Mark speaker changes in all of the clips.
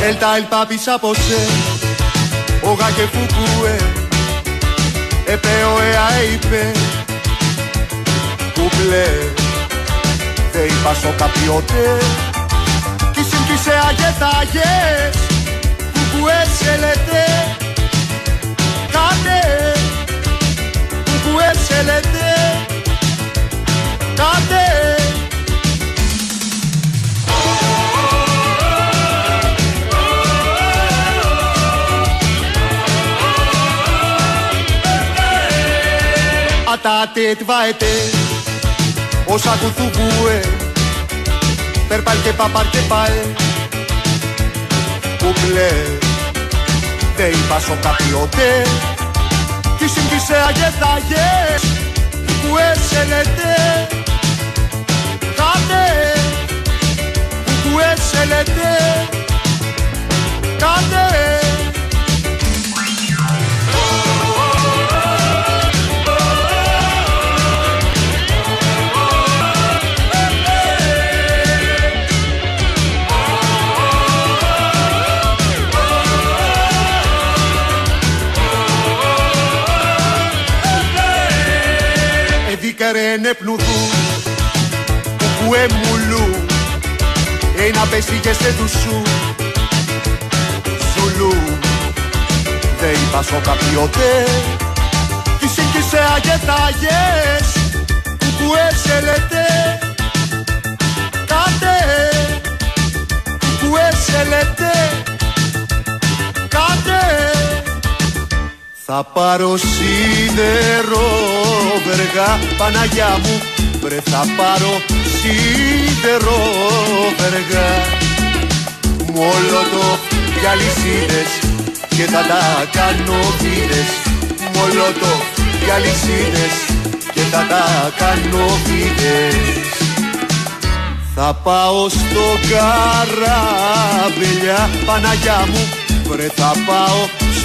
Speaker 1: Ελτα el papi saposé, όγα και φουκούε, επέω εαείπε, κουπλέ, δε είπα σο καπιότε, κι συμπτήσε αγετάγες, κουκουέ σε λέτε, κάτε, κουκουέ σε λέτε, κάτε, Atate tvaete Όσα κουθουκούε Περπάλ και παπάρ και παλ Κουμπλέ Δε είπα σο καπιότε Τι συγκίσε αγεθάγες Που έσελετε Κάτε Που έσελετε Κάτε Εδίκαρε πνουδού Κουκουέ μουλού Ένα πέσει και σε δουσού. Σουλού Δε είπας σο καπιότε Τι σύγκυσε αγετάγες Κουκουέ σε λέτε Κάτε Κουκουέ σε λέτε Κάτε θα πάρω σίδερο βεργά Παναγιά μου. Βρε θα πάρω σίδερο βεργά. Μόλοτο για λυσίδες και θα τα κάνω φίδες. Μόλοτο για λυσίδες και θα τα κάνω φίδες. Θα πάω στο καράβελιά Παναγιά μου. Βρε θα πάω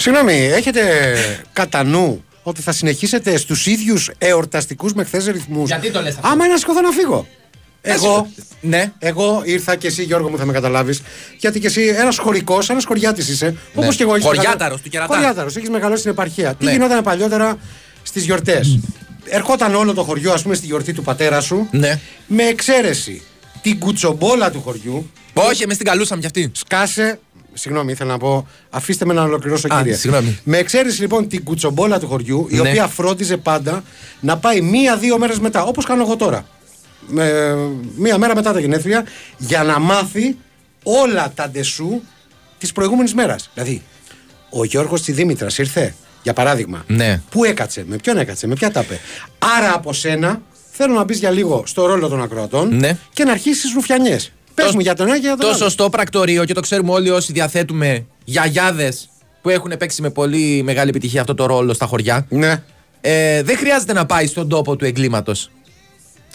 Speaker 2: Συγγνώμη, έχετε κατά νου ότι θα συνεχίσετε στους ίδιους εορταστικούς με χθες ρυθμούς;
Speaker 3: Γιατί το λες αυτό;
Speaker 2: Άμα είναι να σηκωθώ να φύγω. Εγώ,
Speaker 3: Ναι.
Speaker 2: εγώ ήρθα και εσύ, Γιώργο μου, θα με καταλάβεις. Γιατί και εσύ ένας χωρικός, ένας χωριάτης είσαι.
Speaker 3: Ναι.
Speaker 2: Όπως και εγώ έχεις
Speaker 3: Χωριάταρος,
Speaker 2: μεγαλώσει-
Speaker 3: του Κερατά.
Speaker 2: Χωριάταρος, έχεις μεγαλώσει στην επαρχία. Τι
Speaker 3: Ναι.
Speaker 2: γινόταν παλιότερα στις γιορτές; Ερχόταν όλο το χωριό, ας πούμε, στη γιορτή του πατέρα σου.
Speaker 3: Ναι.
Speaker 2: Με εξαίρεση την κουτσομπόλα του χωριού.
Speaker 3: Όχι, εμείς την καλούσαμε κι αυτή.
Speaker 2: Σκάσε. Συγγνώμη, ήθελα να πω. Αφήστε με να ολοκληρώσω,
Speaker 3: Α,
Speaker 2: κύριε.
Speaker 3: συγγνώμη.
Speaker 2: Με εξαίρεση λοιπόν την κουτσομπόλα του χωριού, η
Speaker 3: Ναι.
Speaker 2: οποία φρόντιζε πάντα να πάει μία-δύο μέρες μετά, όπως κάνω εγώ τώρα. Με, μία μέρα μετά τα γενέθλια, για να μάθει όλα τα ντεσού της προηγούμενης μέρας. Δηλαδή, ο Γιώργος Τσιδήμητρα ήρθε, για παράδειγμα.
Speaker 3: Ναι.
Speaker 2: Πού έκατσε, με ποιον έκατσε, με ποια τα είπε. Άρα από σένα θέλω να μπεις για λίγο στο ρόλο των ακροατών
Speaker 3: Ναι.
Speaker 2: και να αρχίσεις τι ρουφιανιές. Πες
Speaker 3: Το-
Speaker 2: μου για τον ένα και για τον
Speaker 3: Το
Speaker 2: άλλο.
Speaker 3: σωστό πρακτορείο και το ξέρουμε όλοι όσοι διαθέτουμε γιαγιάδες που έχουν παίξει με πολύ μεγάλη επιτυχία αυτό το ρόλο στα χωριά.
Speaker 2: Ναι.
Speaker 3: Ε, δεν χρειάζεται να πάει στον τόπο του εγκλήματος.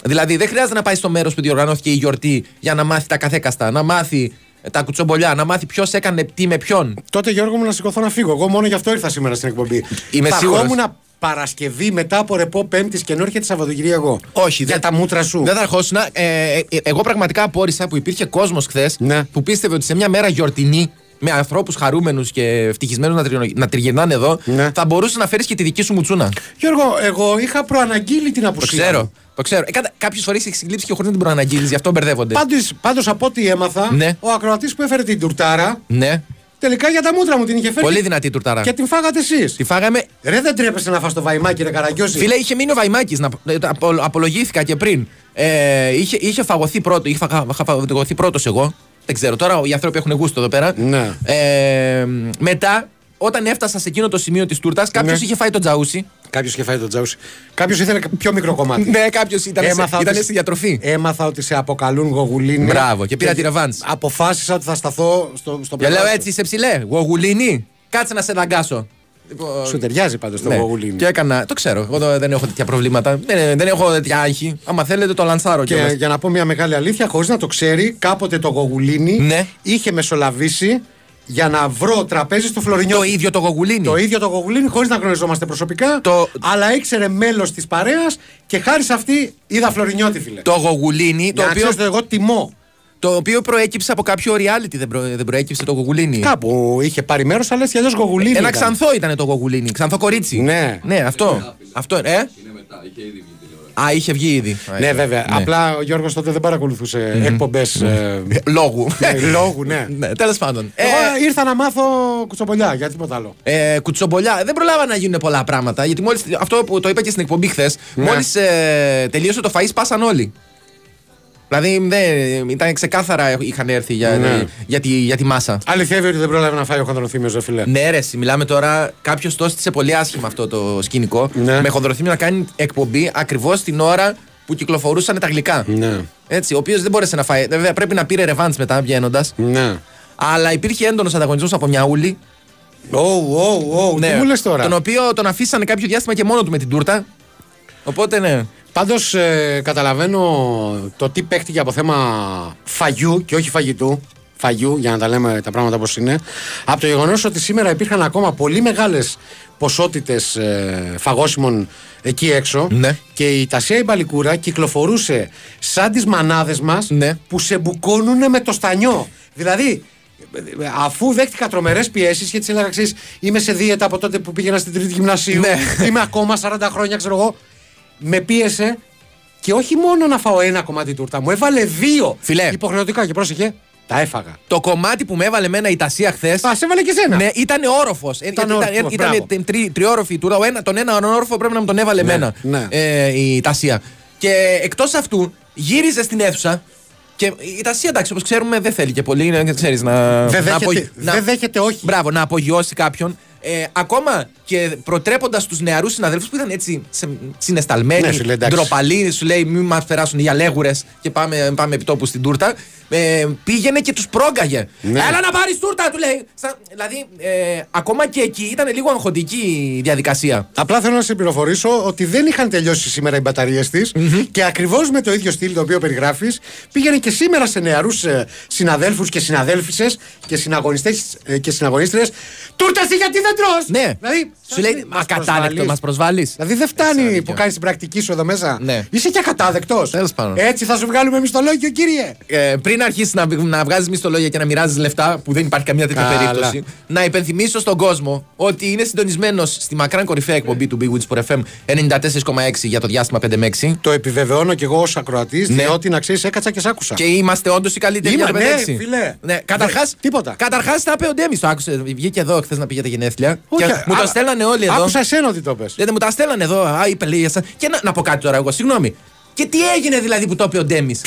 Speaker 3: Δηλαδή, δεν χρειάζεται να πάει στο μέρος που διοργανώθηκε η γιορτή για να μάθει τα καθέκαστα, να μάθει ε, τα κουτσομπολιά, να μάθει ποιος έκανε τι με ποιον.
Speaker 2: Τότε Γιώργο μου να σηκωθώ να φύγω. Εγώ μόνο γι' αυτό ήρθα σήμερα στην εκπομπή.
Speaker 3: Είμαι
Speaker 2: θα
Speaker 3: σίγουρος.
Speaker 2: ερχόμουν Παρασκευή μετά από ρεπό Πέμπτης και ενώ έρχεται Σαββατοκύριακο. εγώ.
Speaker 3: Όχι,
Speaker 2: Για
Speaker 3: δεν-
Speaker 2: τα μούτρα σου.
Speaker 3: Δεν θα αρχόσουν. Ε, ε, ε, εγώ πραγματικά απόρρισα που υπήρχε κόσμος χθες
Speaker 2: Ναι.
Speaker 3: που πίστευε ότι σε μια μέρα γιορτινή με ανθρώπους χαρούμενους και ευτυχισμένους να, τριγυρνω- να τριγυρνάνε εδώ,
Speaker 2: Ναι.
Speaker 3: θα μπορούσες να φέρεις και τη δική σου μουτσούνα.
Speaker 2: Γιώργο, εγώ είχα προαναγγείλει την
Speaker 3: Το
Speaker 2: απουσία.
Speaker 3: ξέρω. Το ξέρω. Ε, Κάποιες φορές έχεις συγκλείψει και χωρίς να την προαναγγείλεις, γι' αυτό μπερδεύονται.
Speaker 2: Πάντως από ό,τι έμαθα,
Speaker 3: Ναι.
Speaker 2: ο ακροατής που έφερε την τουρτάρα
Speaker 3: Ναι.
Speaker 2: Τελικά για τα μούτρα μου την είχε φέρει.
Speaker 3: Πολύ δυνατή τουρτάρα.
Speaker 2: Και την φάγατε εσείς.
Speaker 3: Τη φάγαμε.
Speaker 2: Ρε, δεν τρέπεσαι να φας το βαϊμάκι, ρε Καραγκιόζη.
Speaker 3: Φίλε, είχε μείνει ο Βαϊμάκης. Να... ε, το απο- Απολογήθηκα και πριν. Ε, είχε, είχε φαγωθεί πρώτο. Είχα φαγα- είχα φαγωθεί πρώτος εγώ. Δεν ξέρω τώρα, οι άνθρωποι έχουν γούστο εδώ πέρα.
Speaker 2: Ναι.
Speaker 3: Ε, μετά, όταν έφτασα σε εκείνο το σημείο της τούρτας, κάποιος
Speaker 2: Ναι.
Speaker 3: είχε φάει τον τζαούσι.
Speaker 2: Κάποιος είχε φάει τον Τζάουσι. Κάποιος ήθελε πιο μικρό κομμάτι.
Speaker 3: Ναι, κάποιος ήταν, σε,
Speaker 2: Έμαθα
Speaker 3: ήταν
Speaker 2: ότι-
Speaker 3: στη διατροφή.
Speaker 2: Έμαθα ότι σε αποκαλούν γογουλίνη.
Speaker 3: Μπράβο, και πήρα τη ρεβάνς.
Speaker 2: Αποφάσισα ότι θα σταθώ στο, στο
Speaker 3: Και
Speaker 2: πλευρά
Speaker 3: λέω
Speaker 2: σου.
Speaker 3: έτσι, είσαι ψηλέ. Γογουλίνη, κάτσε να σε δαγκάσω. Λοιπόν,
Speaker 2: Σου ταιριάζει πάντως το
Speaker 3: ναι.
Speaker 2: γογουλίνη.
Speaker 3: Και έκανα, το ξέρω. Εγώ το- δεν έχω τέτοια προβλήματα. Δεν, δεν έχω τέτοια άγχη. Άμα θέλετε, το λανσάρω
Speaker 2: Και
Speaker 3: κιόλας.
Speaker 2: για να πω μια μεγάλη αλήθεια, χωρίς να το ξέρει, κάποτε το γογουλίνη
Speaker 3: Ναι.
Speaker 2: είχε μεσολαβήσει για να βρω τραπέζι στο Φλωρινιό.
Speaker 3: Το ίδιο το γογουλίνι.
Speaker 2: Το ίδιο το γογουλίνι, χωρίς να γνωριζόμαστε προσωπικά.
Speaker 3: Το-
Speaker 2: Αλλά ήξερε μέλος της παρέας και χάρη σε αυτή είδα Φλωρινιώτη, φίλε.
Speaker 3: Το γογουλίνι, το
Speaker 2: Για να
Speaker 3: οποίο,
Speaker 2: ξέρεις το εγώ τιμώ.
Speaker 3: το οποίο προέκυψε από κάποιο reality. Δεν, προ, δεν προέκυψε το γογουλίνι.
Speaker 2: Κάπου είχε πάρει μέρος, αλλά έτσι αλλιώς γογουλίνι.
Speaker 3: Ένα
Speaker 2: ήταν.
Speaker 3: ξανθό ήταν το γογουλίνι. Ξανθό κορίτσι.
Speaker 2: Ναι.
Speaker 3: Ναι, αυτό. αυτό ε; Α, είχε βγει ήδη. Α,
Speaker 2: Ναι,
Speaker 3: είχε.
Speaker 2: βέβαια.
Speaker 3: Ναι.
Speaker 2: Απλά ο Γιώργος τότε δεν παρακολουθούσε εκπομπές.
Speaker 3: Λόγου.
Speaker 2: Λόγου, ναι.
Speaker 3: ναι, τέλος πάντων. Ε,
Speaker 2: Εγώ ήρθα να μάθω κουτσομπολιά για τίποτα άλλο.
Speaker 3: Ε, κουτσομπολιά. Δεν προλάβα να γίνουν πολλά πράγματα. Γιατί μόλις. Αυτό που το είπα και στην εκπομπή χθες.
Speaker 2: Ναι.
Speaker 3: Μόλις ε, τελείωσε το φαΐς, σπάσαν όλοι. Δηλαδή δεν, ήταν ξεκάθαρα είχαν έρθει για,
Speaker 2: Ναι.
Speaker 3: για, τη, για τη μάσα.
Speaker 2: Αληθεύει ότι δεν πρόλαβε να φάει ο χονδροθύμιος, ρε φιλέ.
Speaker 3: Ναι, ρε, εσύ, μιλάμε τώρα. Κάποιος το έστησε πολύ άσχημα αυτό το σκηνικό.
Speaker 2: Ναι.
Speaker 3: Με χονδροθύμιο να κάνει εκπομπή ακριβώς την ώρα που κυκλοφορούσαν τα γλυκά.
Speaker 2: Ναι.
Speaker 3: Έτσι, ο οποίος δεν μπόρεσε να φάει. Βέβαια, πρέπει να πήρε ρεβάντ μετά βγαίνοντας.
Speaker 2: Ναι.
Speaker 3: Αλλά υπήρχε έντονος ανταγωνισμός από μια ούλη.
Speaker 2: Ωου, ωου, ωου. Τι μου λες τώρα;
Speaker 3: Ναι. Τον οποίο τον αφήσανε κάποιο διάστημα και μόνο του με την τούρτα. Οπότε ναι.
Speaker 2: Πάντως καταλαβαίνω το τι παίχτηκε από θέμα φαγιού και όχι φαγητού. Φαγιού, για να τα λέμε τα πράγματα όπως είναι. Από το γεγονός ότι σήμερα υπήρχαν ακόμα πολύ μεγάλες ποσότητες φαγόσιμων εκεί έξω.
Speaker 3: Ναι.
Speaker 2: Και η Τασία η Μπαλικούρα κυκλοφορούσε σαν τις μανάδες μας
Speaker 3: Ναι.
Speaker 2: που σε μπουκώνουν με το στανιό. Δηλαδή, αφού δέχτηκα τρομερές πιέσεις και τη έλεγα εξή, είμαι σε δίαιτα από τότε που πήγαινα στην τρίτη γυμνασίου.
Speaker 3: Ναι.
Speaker 2: Είμαι ακόμα 40 χρόνια, ξέρω εγώ. Με πίεσε και όχι μόνο να φάω ένα κομμάτι τούρτα, μου έβαλε δύο
Speaker 3: Φιλέ.
Speaker 2: υποχρεωτικά και πρόσεχε, τα έφαγα.
Speaker 3: Το κομμάτι που με έβαλε εμένα η Τασία χθες.
Speaker 2: Α, σε έβαλε και σένα.
Speaker 3: Ναι, ήταν όροφος. Ήταν,
Speaker 2: όροφος,
Speaker 3: ήταν,
Speaker 2: μπράβο.
Speaker 3: ήταν τρι, τριόροφη η τούρα. Ο ένα, τον ένα όροφο πρέπει να μου τον έβαλε
Speaker 2: Ναι,
Speaker 3: εμένα
Speaker 2: ναι.
Speaker 3: ε, η Τασία. Και εκτός αυτού, γύριζε στην αίθουσα. Και η Τασία, εντάξει, όπως ξέρουμε, δεν θέλει και πολύ να ξέρεις, να,
Speaker 2: Δεν
Speaker 3: να,
Speaker 2: δέχεται- δεν δέχεται όχι.
Speaker 3: Μπράβο, να απογειώσει κάποιον. Ε, ακόμα και προτρέποντας τους νεαρούς συναδέλφους που ήταν έτσι σε, συναισθαλμένοι,
Speaker 2: Ναι, σου λέει, εντάξει.
Speaker 3: ντροπαλοί, σου λέει μην μας περάσουν οι αλέγουρες και πάμε, πάμε επί τόπου στην τούρτα. Ε, πήγαινε και τους πρόγκαγε.
Speaker 2: Ναι.
Speaker 3: Έλα να πάρεις τούρτα, του λέει. Στα- δηλαδή, ε, ακόμα και εκεί ήταν λίγο αγχωτική η διαδικασία.
Speaker 2: Απλά θέλω να σε πληροφορήσω ότι δεν είχαν τελειώσει σήμερα οι μπαταρίες της και ακριβώς με το ίδιο στυλ το οποίο περιγράφεις πήγαινε και σήμερα σε νεαρούς συναδέλφους και συναδέλφισε και συναγωνιστές και συναγωνίστριες. Τούρτα εσύ γιατί δεν τρώ!
Speaker 3: Ναι.
Speaker 2: Δηλαδή,
Speaker 3: Σου λέει, μας κατάλεκτο, μας προσβάλλει.
Speaker 2: Δηλαδή δεν φτάνει
Speaker 3: δίκιο.
Speaker 2: που κάνεις την πρακτική σου εδώ μέσα.
Speaker 3: Ναι.
Speaker 2: Είσαι και ακατάδεκτος.
Speaker 3: Τέλος πάντων.
Speaker 2: Έτσι θα σου βγάλουμε μισθολόγιο, κύριε.
Speaker 3: Ε, πριν αρχίσεις να, να βγάζεις μισθολόγια και να μοιράζεις λεφτά, που δεν υπάρχει καμία τέτοια
Speaker 2: Καλά.
Speaker 3: περίπτωση, να υπενθυμίσω στον κόσμο ότι είναι συντονισμένος στη μακράν κορυφαία εκπομπή του Big Woods for FM 94,6 για το διάστημα 5 με 6.
Speaker 2: Το επιβεβαιώνω κι εγώ ως ακροατής,
Speaker 3: Ναι.
Speaker 2: διότι να ξέρεις, έκατσα και σ' άκουσα.
Speaker 3: Και είμαστε όντως οι καλύτεροι
Speaker 2: Είμα,
Speaker 3: για το
Speaker 2: ναι,
Speaker 3: 5-6.
Speaker 2: φίλε.
Speaker 3: Ναι, καταρχάς,
Speaker 2: Δε- τίποτα.
Speaker 3: Καταρχάς, θα είπε ο Ντέμις. Το άκουσε. Βγήκε εδώ χθες να πήγε τα γενέθλια.
Speaker 2: Όχι,
Speaker 3: και μου το
Speaker 2: α-
Speaker 3: στέλνανε όλοι εδώ.
Speaker 2: Άκουσα εσένα ότι το πες.
Speaker 3: Δεν μου τα στέλνανε εδώ. Α, είπε λέει. για σας. Και να, να πω κάτι τώρα εγώ, συγγνώμη. Και τι έγινε δηλαδή που το είπε ο Ντέμις;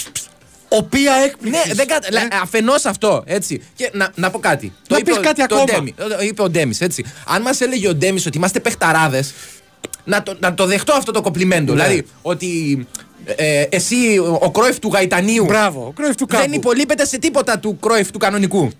Speaker 2: Οποία έκπληξη.
Speaker 3: Ναι, δεν κατα...
Speaker 2: Ε,
Speaker 3: Αφενός αυτό, έτσι. Και να, να πω κάτι.
Speaker 2: Να
Speaker 3: είπε
Speaker 2: πεις
Speaker 3: ο-
Speaker 2: κάτι
Speaker 3: το
Speaker 2: ακόμα.
Speaker 3: Ντέμι. Το είπε ο Ντέμις, έτσι. Αν μας έλεγε ο Ντέμις ότι είμαστε παιχταράδες, να το, να το δεχτώ αυτό το κοπλιμέντο.
Speaker 2: Ναι.
Speaker 3: Δηλαδή, ότι ε, εσύ, ο, ο Κρόεφ του Γαϊτανίου,
Speaker 2: Μπράβο, ο Κρόεφ του
Speaker 3: δεν
Speaker 2: κάπου.
Speaker 3: υπολείπεται σε τίποτα του Κρόεφ του κανονικού.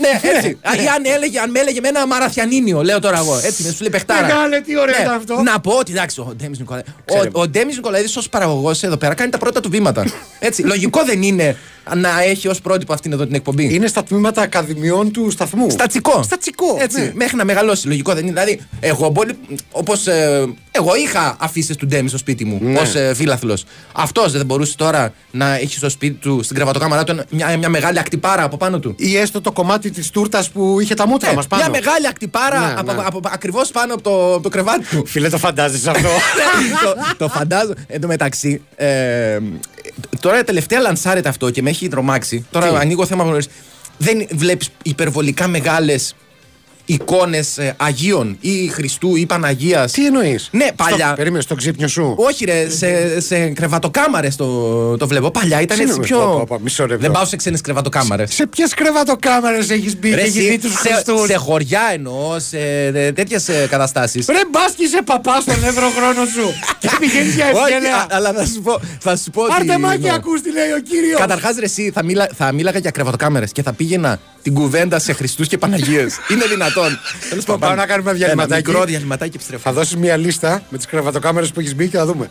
Speaker 3: Ναι, έτσι. Α, Ή αν, έλεγε, αν με έλεγε με ένα μαραθιανίνιο, λέω τώρα εγώ. Έτσι, με σου λέει παιχτάρα.
Speaker 2: Μεγάλε, τι ωραίο
Speaker 3: Ναι,
Speaker 2: ήταν αυτό.
Speaker 3: Να πω ότι εντάξει, ο Ντέμις Νικολαίδη.
Speaker 2: Ξέρε.
Speaker 3: Ο, ο Ντέμις Νικολαίδης ως παραγωγός εδώ πέρα κάνει τα πρώτα του βήματα. Έτσι, λογικό δεν είναι να έχει ως πρότυπο αυτήν εδώ την εκπομπή.
Speaker 2: Είναι στα τμήματα ακαδημιών του σταθμού.
Speaker 3: Στατσικό.
Speaker 2: Στατσικό.
Speaker 3: Έτσι,
Speaker 2: ναι.
Speaker 3: μέχρι να μεγαλώσει. Λογικό δεν είναι. Δηλαδή, εγώ πολύ. Όπως. εγώ είχα αφήσει του Ντέμι στο σπίτι μου
Speaker 2: Ναι.
Speaker 3: ως ε, φίλαθλος. Αυτός δεν μπορούσε τώρα να έχει στο σπίτι του, στην κρεβατοκάμαρά του, μια, μια μεγάλη ακτιπάρα από πάνω του.
Speaker 2: Ή έστω το κομμάτι της τούρτας που είχε τα μούτρα
Speaker 3: Ε,
Speaker 2: μας πάνω.
Speaker 3: μια μεγάλη ακτιπάρα
Speaker 2: Ναι,
Speaker 3: από,
Speaker 2: ναι.
Speaker 3: από, ακριβώς πάνω από το, από το κρεβάτι του.
Speaker 2: Φίλε, το φαντάζεσαι αυτό;
Speaker 3: το, το φαντάζω. Εν τω μεταξύ, ε, τώρα τελευταία λανσάρεται αυτό και με έχει τρομάξει. Τώρα
Speaker 2: Τι;
Speaker 3: ανοίγω θέμα γνωρίζει. Δεν βλέπεις υπερβολικά μεγάλες εικόνες Αγίων ή Χριστού ή Παναγίας.
Speaker 2: Τι εννοείς;
Speaker 3: Ναι, παλιά.
Speaker 2: Στο, περίμενε, στο ξύπνιο σου.
Speaker 3: Όχι, ρε, σε, σε κρεβατοκάμαρες το, το βλέπω. Παλιά ήταν έτσι
Speaker 2: Συγγνώμη, πω,
Speaker 3: πιο.
Speaker 2: πω, πω, μισό λεπτό.
Speaker 3: Δεν πάω σε ξένες κρεβατοκάμαρες.
Speaker 2: Σε ποιες κρεβατοκάμερε έχεις μπει και έχεις δει τους
Speaker 3: σε,
Speaker 2: Χριστούς;
Speaker 3: σε χωριά εννοώ, σε τέτοιες καταστάσεις.
Speaker 2: Ρε μπας και είσαι παπά στον εύρο χρόνο σου. και πηγαίνεις για
Speaker 3: Όχι,
Speaker 2: ευγένεια.
Speaker 3: α- αλλά θα σου πω. Θα σου πω
Speaker 2: Πάρτε
Speaker 3: ότι-
Speaker 2: μάκι,
Speaker 3: ναι.
Speaker 2: ακούς τι λέει ο κύριος.
Speaker 3: Καταρχάς, ρε, εσύ θα, μίλα, θα μίλαγα για κρεβατοκάμερε και θα πήγαινα την κουβέντα σε Χριστούς και Παναγίες. Είναι δυνατόν. Τέλος πάντων,
Speaker 2: Πάμε να κάνουμε ένα διαλυματάκι.
Speaker 3: μικρό διαλυματάκι και επιστρέφω.
Speaker 2: Θα δώσει μια λίστα με τις κρεβατοκάμερες που έχεις μπει και θα δούμε.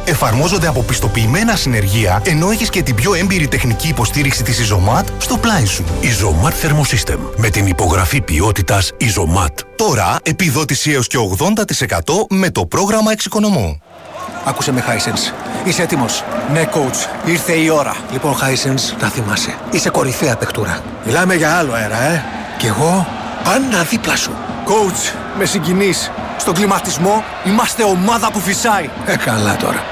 Speaker 4: Εφαρμόζονται από πιστοποιημένα συνεργεία, ενώ έχεις και την πιο έμπειρη τεχνική υποστήριξη της Isomat στο πλάι σου.
Speaker 5: Isomat Thermosystem με την υπογραφή ποιότητας Isomat.
Speaker 4: Τώρα, επιδότηση έως και 80% με το πρόγραμμα εξοικονομώ.
Speaker 6: Άκουσε με, Hisense. Είσαι έτοιμος; Ναι, coach. Ήρθε η ώρα. Λοιπόν, Hisense, να θυμάσαι. Είσαι κορυφαία παιχτούρα. Μιλάμε για άλλο αέρα, ε. Κι εγώ; Πάντα δίπλα σου. Coach, με συγκινείς. Στον κλιματισμό είμαστε ομάδα που φυσάει. Ε, καλά τώρα.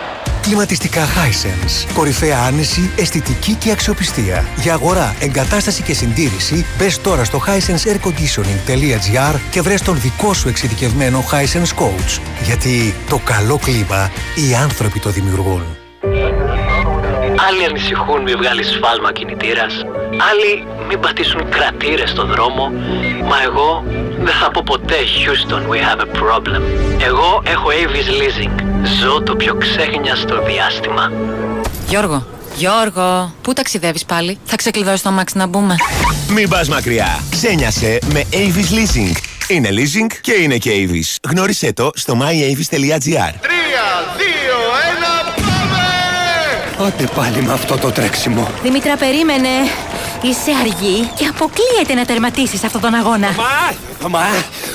Speaker 6: Κλιματιστικά Hisense. Κορυφαία άνεση, αισθητική και αξιοπιστία. Για αγορά, εγκατάσταση και συντήρηση, μπες τώρα στο hisenseairconditioning.gr και βρες τον δικό σου εξειδικευμένο Hisense Coach. Γιατί το καλό κλίμα οι άνθρωποι το δημιουργούν.
Speaker 7: Άλλοι ανησυχούν μη βγάλεις σφάλμα κινητήρας. Άλλοι μην πατήσουν κρατήρες στο δρόμο. Μα εγώ δεν θα πω ποτέ Houston, we have a problem. Εγώ έχω Avis Leasing. Ζω το πιο ξέχνιαστο διάστημα.
Speaker 8: Γιώργο, Γιώργο, πού ταξιδεύεις πάλι; Θα ξεκλειδώσει το αμάξι να μπούμε.
Speaker 9: Μην πας μακριά. Ξένιασε με Avis Leasing. Είναι leasing και είναι και Avis. Γνώρισέ το στο myavis.gr.
Speaker 6: Άντε πάλι με αυτό το τρέξιμο.
Speaker 8: Δημήτρα, περίμενε. Είσαι αργή και αποκλείεται να τερματίσεις αυτόν τον αγώνα.
Speaker 6: Μα, μα,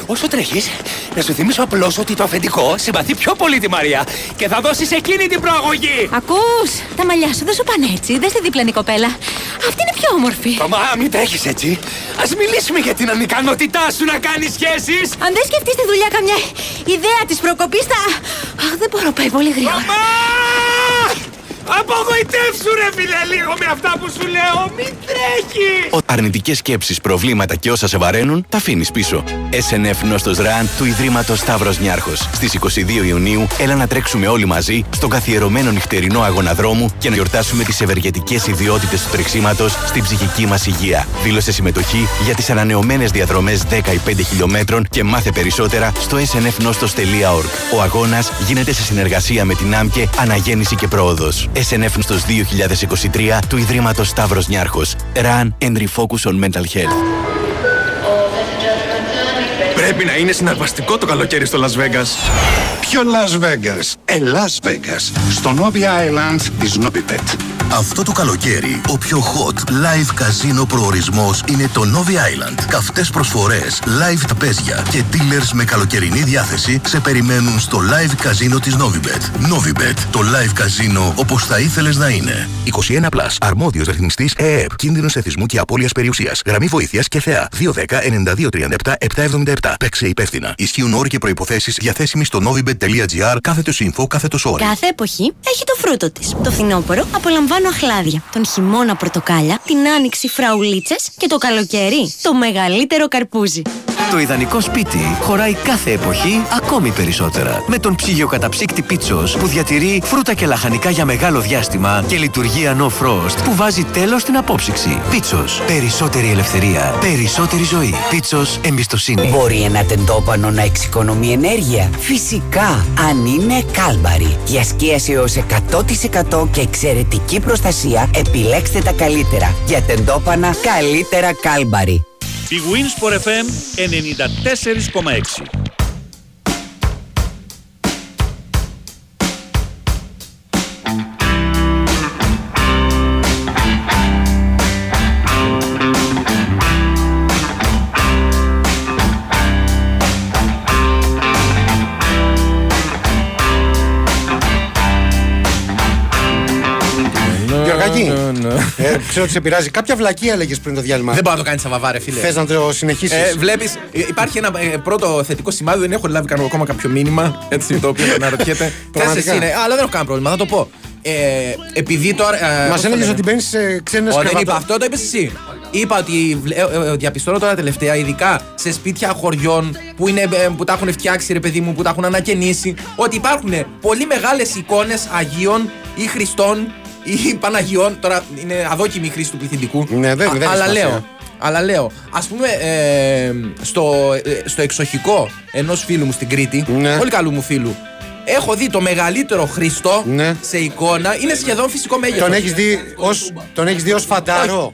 Speaker 6: όσο τρέχεις, να σου θυμίσω απλώς ότι το αφεντικό συμπαθεί πιο πολύ τη Μαρία και θα δώσεις εκείνη την προαγωγή.
Speaker 8: Ακούς, τα μαλλιά σου δεν σου πάνε έτσι. Δεν στη διπλανή κοπέλα. Αυτή είναι πιο όμορφη.
Speaker 6: Μα, μην τρέχεις έτσι. Ας μιλήσουμε για την ανικανότητά σου να κάνεις σχέσεις.
Speaker 8: Αν δεν σκεφτείς τη δουλειά καμιά ιδέα της προκοπής θα... Αχ, δεν μπορώ, πάει πολύ γρήγορα.
Speaker 6: Μα! Απογοητεύσου ρε φίλε λίγο με αυτά που σου λέω. Μην τρέχεις.
Speaker 9: Αρνητικές σκέψεις, προβλήματα και όσα σε βαραίνουν, τα αφήνεις πίσω. SNF Νόστος Ραν του Ιδρύματος Σταύρος Νιάρχος. Στις 22 Ιουνίου, έλα να τρέξουμε όλοι μαζί στον καθιερωμένο νυχτερινό αγώνα δρόμου και να γιορτάσουμε τις ευεργετικές ιδιότητες του τρεξίματος στην ψυχική μας υγεία. Δήλωσε συμμετοχή για τις ανανεωμένες διαδρομές 10 ή 5 χιλιόμετρων και μάθε περισσότερα στο snfnostos.org. Ο αγώνας γίνεται σε συνεργασία με την ΆΜΚΕ Αναγέννηση και Πρόοδος. SNF Νόστος 2023 του Ιδρύματος Σταύρος Νιάρχος. Run and refocus on mental health.
Speaker 5: Πρέπει να είναι συναρπαστικό το καλοκαίρι στο Las Vegas.
Speaker 10: Ποιο Las Vegas? Ε, Las Vegas. Στο Novi Island της Novibet.
Speaker 4: Αυτό το καλοκαίρι, ο πιο hot live καζίνο προορισμός είναι το Novi Island. Καυτές προσφορές, live τραπέζια και dealers με καλοκαιρινή διάθεση σε περιμένουν στο live καζίνο της Novibet. Novibet, το live καζίνο όπως θα ήθελες να είναι. 21+, αρμόδιος ρυθμιστής ΕΕΠ, κίνδυνος εθισμού και απώλειας περιουσίας. Γραμμή βοήθειας και θεά. 210-9237-777. Παίξε υπεύθυνα. Ισχύουν όροι και προϋποθέσεις διαθέσιμοι στο novibet.gr κάθετος info κάθετος όρο.
Speaker 11: Κάθε εποχή έχει το φρούτο της. Το φθινόπωρο απολαμβάνω αχλάδια. Τον χειμώνα πορτοκάλια, την άνοιξη φραουλίτσες και το καλοκαίρι το μεγαλύτερο καρπούζι.
Speaker 12: Το ιδανικό σπίτι χωράει κάθε εποχή ακόμη περισσότερα. Με τον ψυγειοκαταψύκτη Πίτσος που διατηρεί φρούτα και λαχανικά για μεγάλο διάστημα και λειτουργία No Frost που βάζει τέλος στην απόψυξη. Πίτσος. Περισσότερη ελευθερία. Περισσότερη ζωή. Πίτσος. Εμπιστοσύνη.
Speaker 13: Μπορεί ένα τεντόπανο να εξοικονομεί ενέργεια; Φυσικά, αν είναι κάλμπαρη. Για σκίαση έως 100% και εξαιρετική προστασία, επιλέξτε τα καλύτερα. Για τεντόπανα, καλύτερα κάλμπαρη.
Speaker 14: Η Winsport FM 94,6.
Speaker 2: Ξέρω ότι σε πειράζει. Κάποια βλακία έλεγες πριν το διάλειμμα.
Speaker 3: Δεν μπορεί να το κάνεις σαβαβάρε, φίλε.
Speaker 2: Θες να το συνεχίσεις;
Speaker 3: Ε, Βλέπεις, υπάρχει ένα ε, πρώτο θετικό σημάδι, δεν έχω λάβει κανένα- ακόμα κάποιο μήνυμα. Έτσι, το οποίο να ρωτιέται. Θε
Speaker 2: Πραγματικά.
Speaker 3: εσύ, ναι. Αλλά δεν έχω κανένα πρόβλημα, θα το πω. Ε, επειδή τώρα. ε,
Speaker 2: Μας
Speaker 3: πώς το
Speaker 2: έλεγε
Speaker 3: λένε;
Speaker 2: ότι μπαίνεις σε ξένες
Speaker 3: Ω, δεν είπα αυτό, το είπες εσύ. Είπα ότι βλέ- ε, ε, διαπιστώνω τώρα τελευταία, ειδικά σε σπίτια χωριών που, είναι, ε, που τα έχουν φτιάξει, ρε παιδί μου, που τα έχουν ανακαινήσει, ότι υπάρχουν πολύ μεγάλες εικόνες Αγίων ή Χριστών ή Παναγιών. Τώρα είναι αδόκιμη η χρήση του πληθυντικού.
Speaker 2: Ναι, δεν-
Speaker 3: Α-
Speaker 2: δεν έχει
Speaker 3: αλλά
Speaker 2: σημασία.
Speaker 3: λέω. Αλλά λέω, ας πούμε, ε, στο, ε, στο εξοχικό ενός φίλου μου στην Κρήτη,
Speaker 2: Ναι.
Speaker 3: πολύ καλού μου φίλου, έχω δει το μεγαλύτερο Χριστό σε εικόνα, είναι σχεδόν φυσικό μέγεθος.
Speaker 2: Τον έχεις δει ως- τον έχεις δει ως φαντάρο;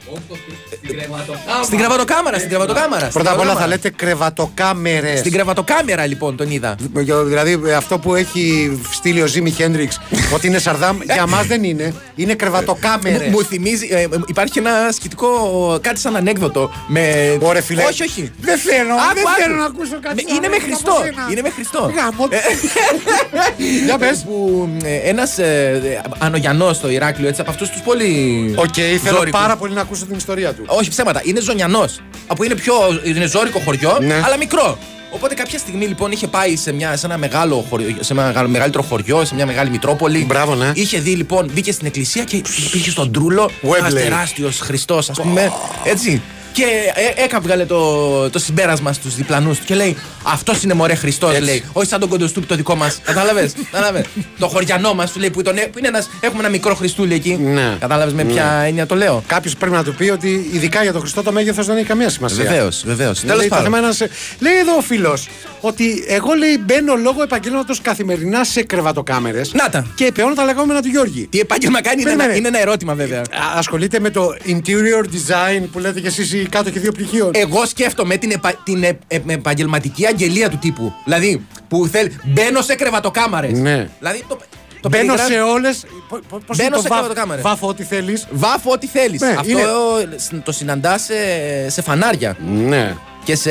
Speaker 3: Στην κρεβατοκάμερα, στην κρεβατοκάμερα. στην
Speaker 2: Πρώτα απ' όλα θα
Speaker 3: κρεβατοκάμερα.
Speaker 2: λέτε κρεβατοκάμερες.
Speaker 3: Στην κρεβατοκάμερα λοιπόν τον είδα.
Speaker 2: Δηλαδή ε, αυτό που έχει στείλει ο Τζίμι Χέντριξ ότι είναι Σαρδάμ, για μας δεν είναι. Είναι κρεβατοκάμερες.
Speaker 3: Μου, μου θυμίζει, ε, ε, υπάρχει ένα κρητικό, κάτι σαν ανέκδοτο. Με...
Speaker 2: Ωραία, φίλε.
Speaker 3: Όχι, όχι.
Speaker 2: Δεν θέλω,
Speaker 3: Άκου,
Speaker 2: δεν
Speaker 3: άκου.
Speaker 2: θέλω να ακούσω κάτι
Speaker 3: Με-
Speaker 2: σαν
Speaker 3: Είναι με
Speaker 2: ανέκδοτο
Speaker 3: Χριστό.
Speaker 2: από σένα.
Speaker 3: Είναι με Χριστό.
Speaker 2: Γάμο.
Speaker 3: Ε,
Speaker 2: Για πες.
Speaker 3: Που ένας ε, Ανωγειανό στο Ηράκλειο, έτσι από αυτούς τους πολύ.
Speaker 2: Οκ, θέλω
Speaker 3: ζόρικους.
Speaker 2: πάρα πολύ να ακούσω την ιστορία του.
Speaker 3: Όχι ψέματα, είναι Ζωνιανός. Από είναι πιο. είναι ζώρικο χωριό,
Speaker 2: Ναι.
Speaker 3: αλλά μικρό. Οπότε κάποια στιγμή λοιπόν είχε πάει σε, μια, σε ένα μεγάλο χωριό, σε ένα μεγάλο, μεγαλύτερο χωριό, σε μια μεγάλη Μητρόπολη.
Speaker 2: Μπράβο, ναι.
Speaker 3: Είχε δει λοιπόν, μπήκε στην εκκλησία και υπήρχε στον τρούλο ένας
Speaker 2: Webley.
Speaker 3: τεράστιος Χριστός, ας πούμε. Έτσι. Και ε, έκαυγαλε το, το συμπέρασμα στους διπλανούς του και λέει: Αυτός είναι μωρέ Χριστός,
Speaker 2: Έτσι.
Speaker 3: λέει. Όχι σαν τον κοντοστούπι το δικό μας. Κατάλαβες; το χωριανό μας, του λέει που, τον, που είναι ένας, έχουμε ένα μικρό Χριστούλη εκεί.
Speaker 2: Ναι.
Speaker 3: Κατάλαβες με ποια
Speaker 2: Ναι.
Speaker 3: έννοια το λέω;
Speaker 2: Κάποιος πρέπει να του πει ότι ειδικά για τον Χριστό το μέγεθος δεν έχει καμία σημασία.
Speaker 3: Βεβαίως, βεβαίως.
Speaker 2: Δηλαδή, το θέμα είναι να σε- Λέει εδώ ο φίλος ότι εγώ λέει μπαίνω λόγω επαγγέλματος καθημερινά σε κρεβατοκάμερες.
Speaker 3: Να τα.
Speaker 2: Και επαιώνω τα λεγόμενα του Γιώργη.
Speaker 3: Τι επάγγελμα κάνει, είναι ένα,
Speaker 2: Περίμενε.
Speaker 3: είναι ένα ερώτημα βέβαια.
Speaker 2: Α, Ασχολείται με το interior design που λέτε κι εσείς οι κάτω και δύο πτυχίων.
Speaker 3: Εγώ σκέφτομαι την, επα, την ε, ε, επαγγελματική αγγελία του τύπου. Δηλαδή, που θέλει. Μπαίνω σε κρεβατοκάμαρες.
Speaker 2: Ναι.
Speaker 3: Δηλαδή, το, το
Speaker 2: Μπαίνω
Speaker 3: περιγράφει-
Speaker 2: σε όλε. Πώς
Speaker 3: Μπαίνω
Speaker 2: είναι το
Speaker 3: σε
Speaker 2: βάφ-
Speaker 3: κρεβατοκάμερες.
Speaker 2: Βάφω ό,τι θέλεις.
Speaker 3: Βάφω ό,τι θέλεις.
Speaker 2: Ναι,
Speaker 3: Αυτό
Speaker 2: είναι-
Speaker 3: ε, το συναντάς σε, σε φανάρια.
Speaker 2: Ναι.
Speaker 3: Και σε.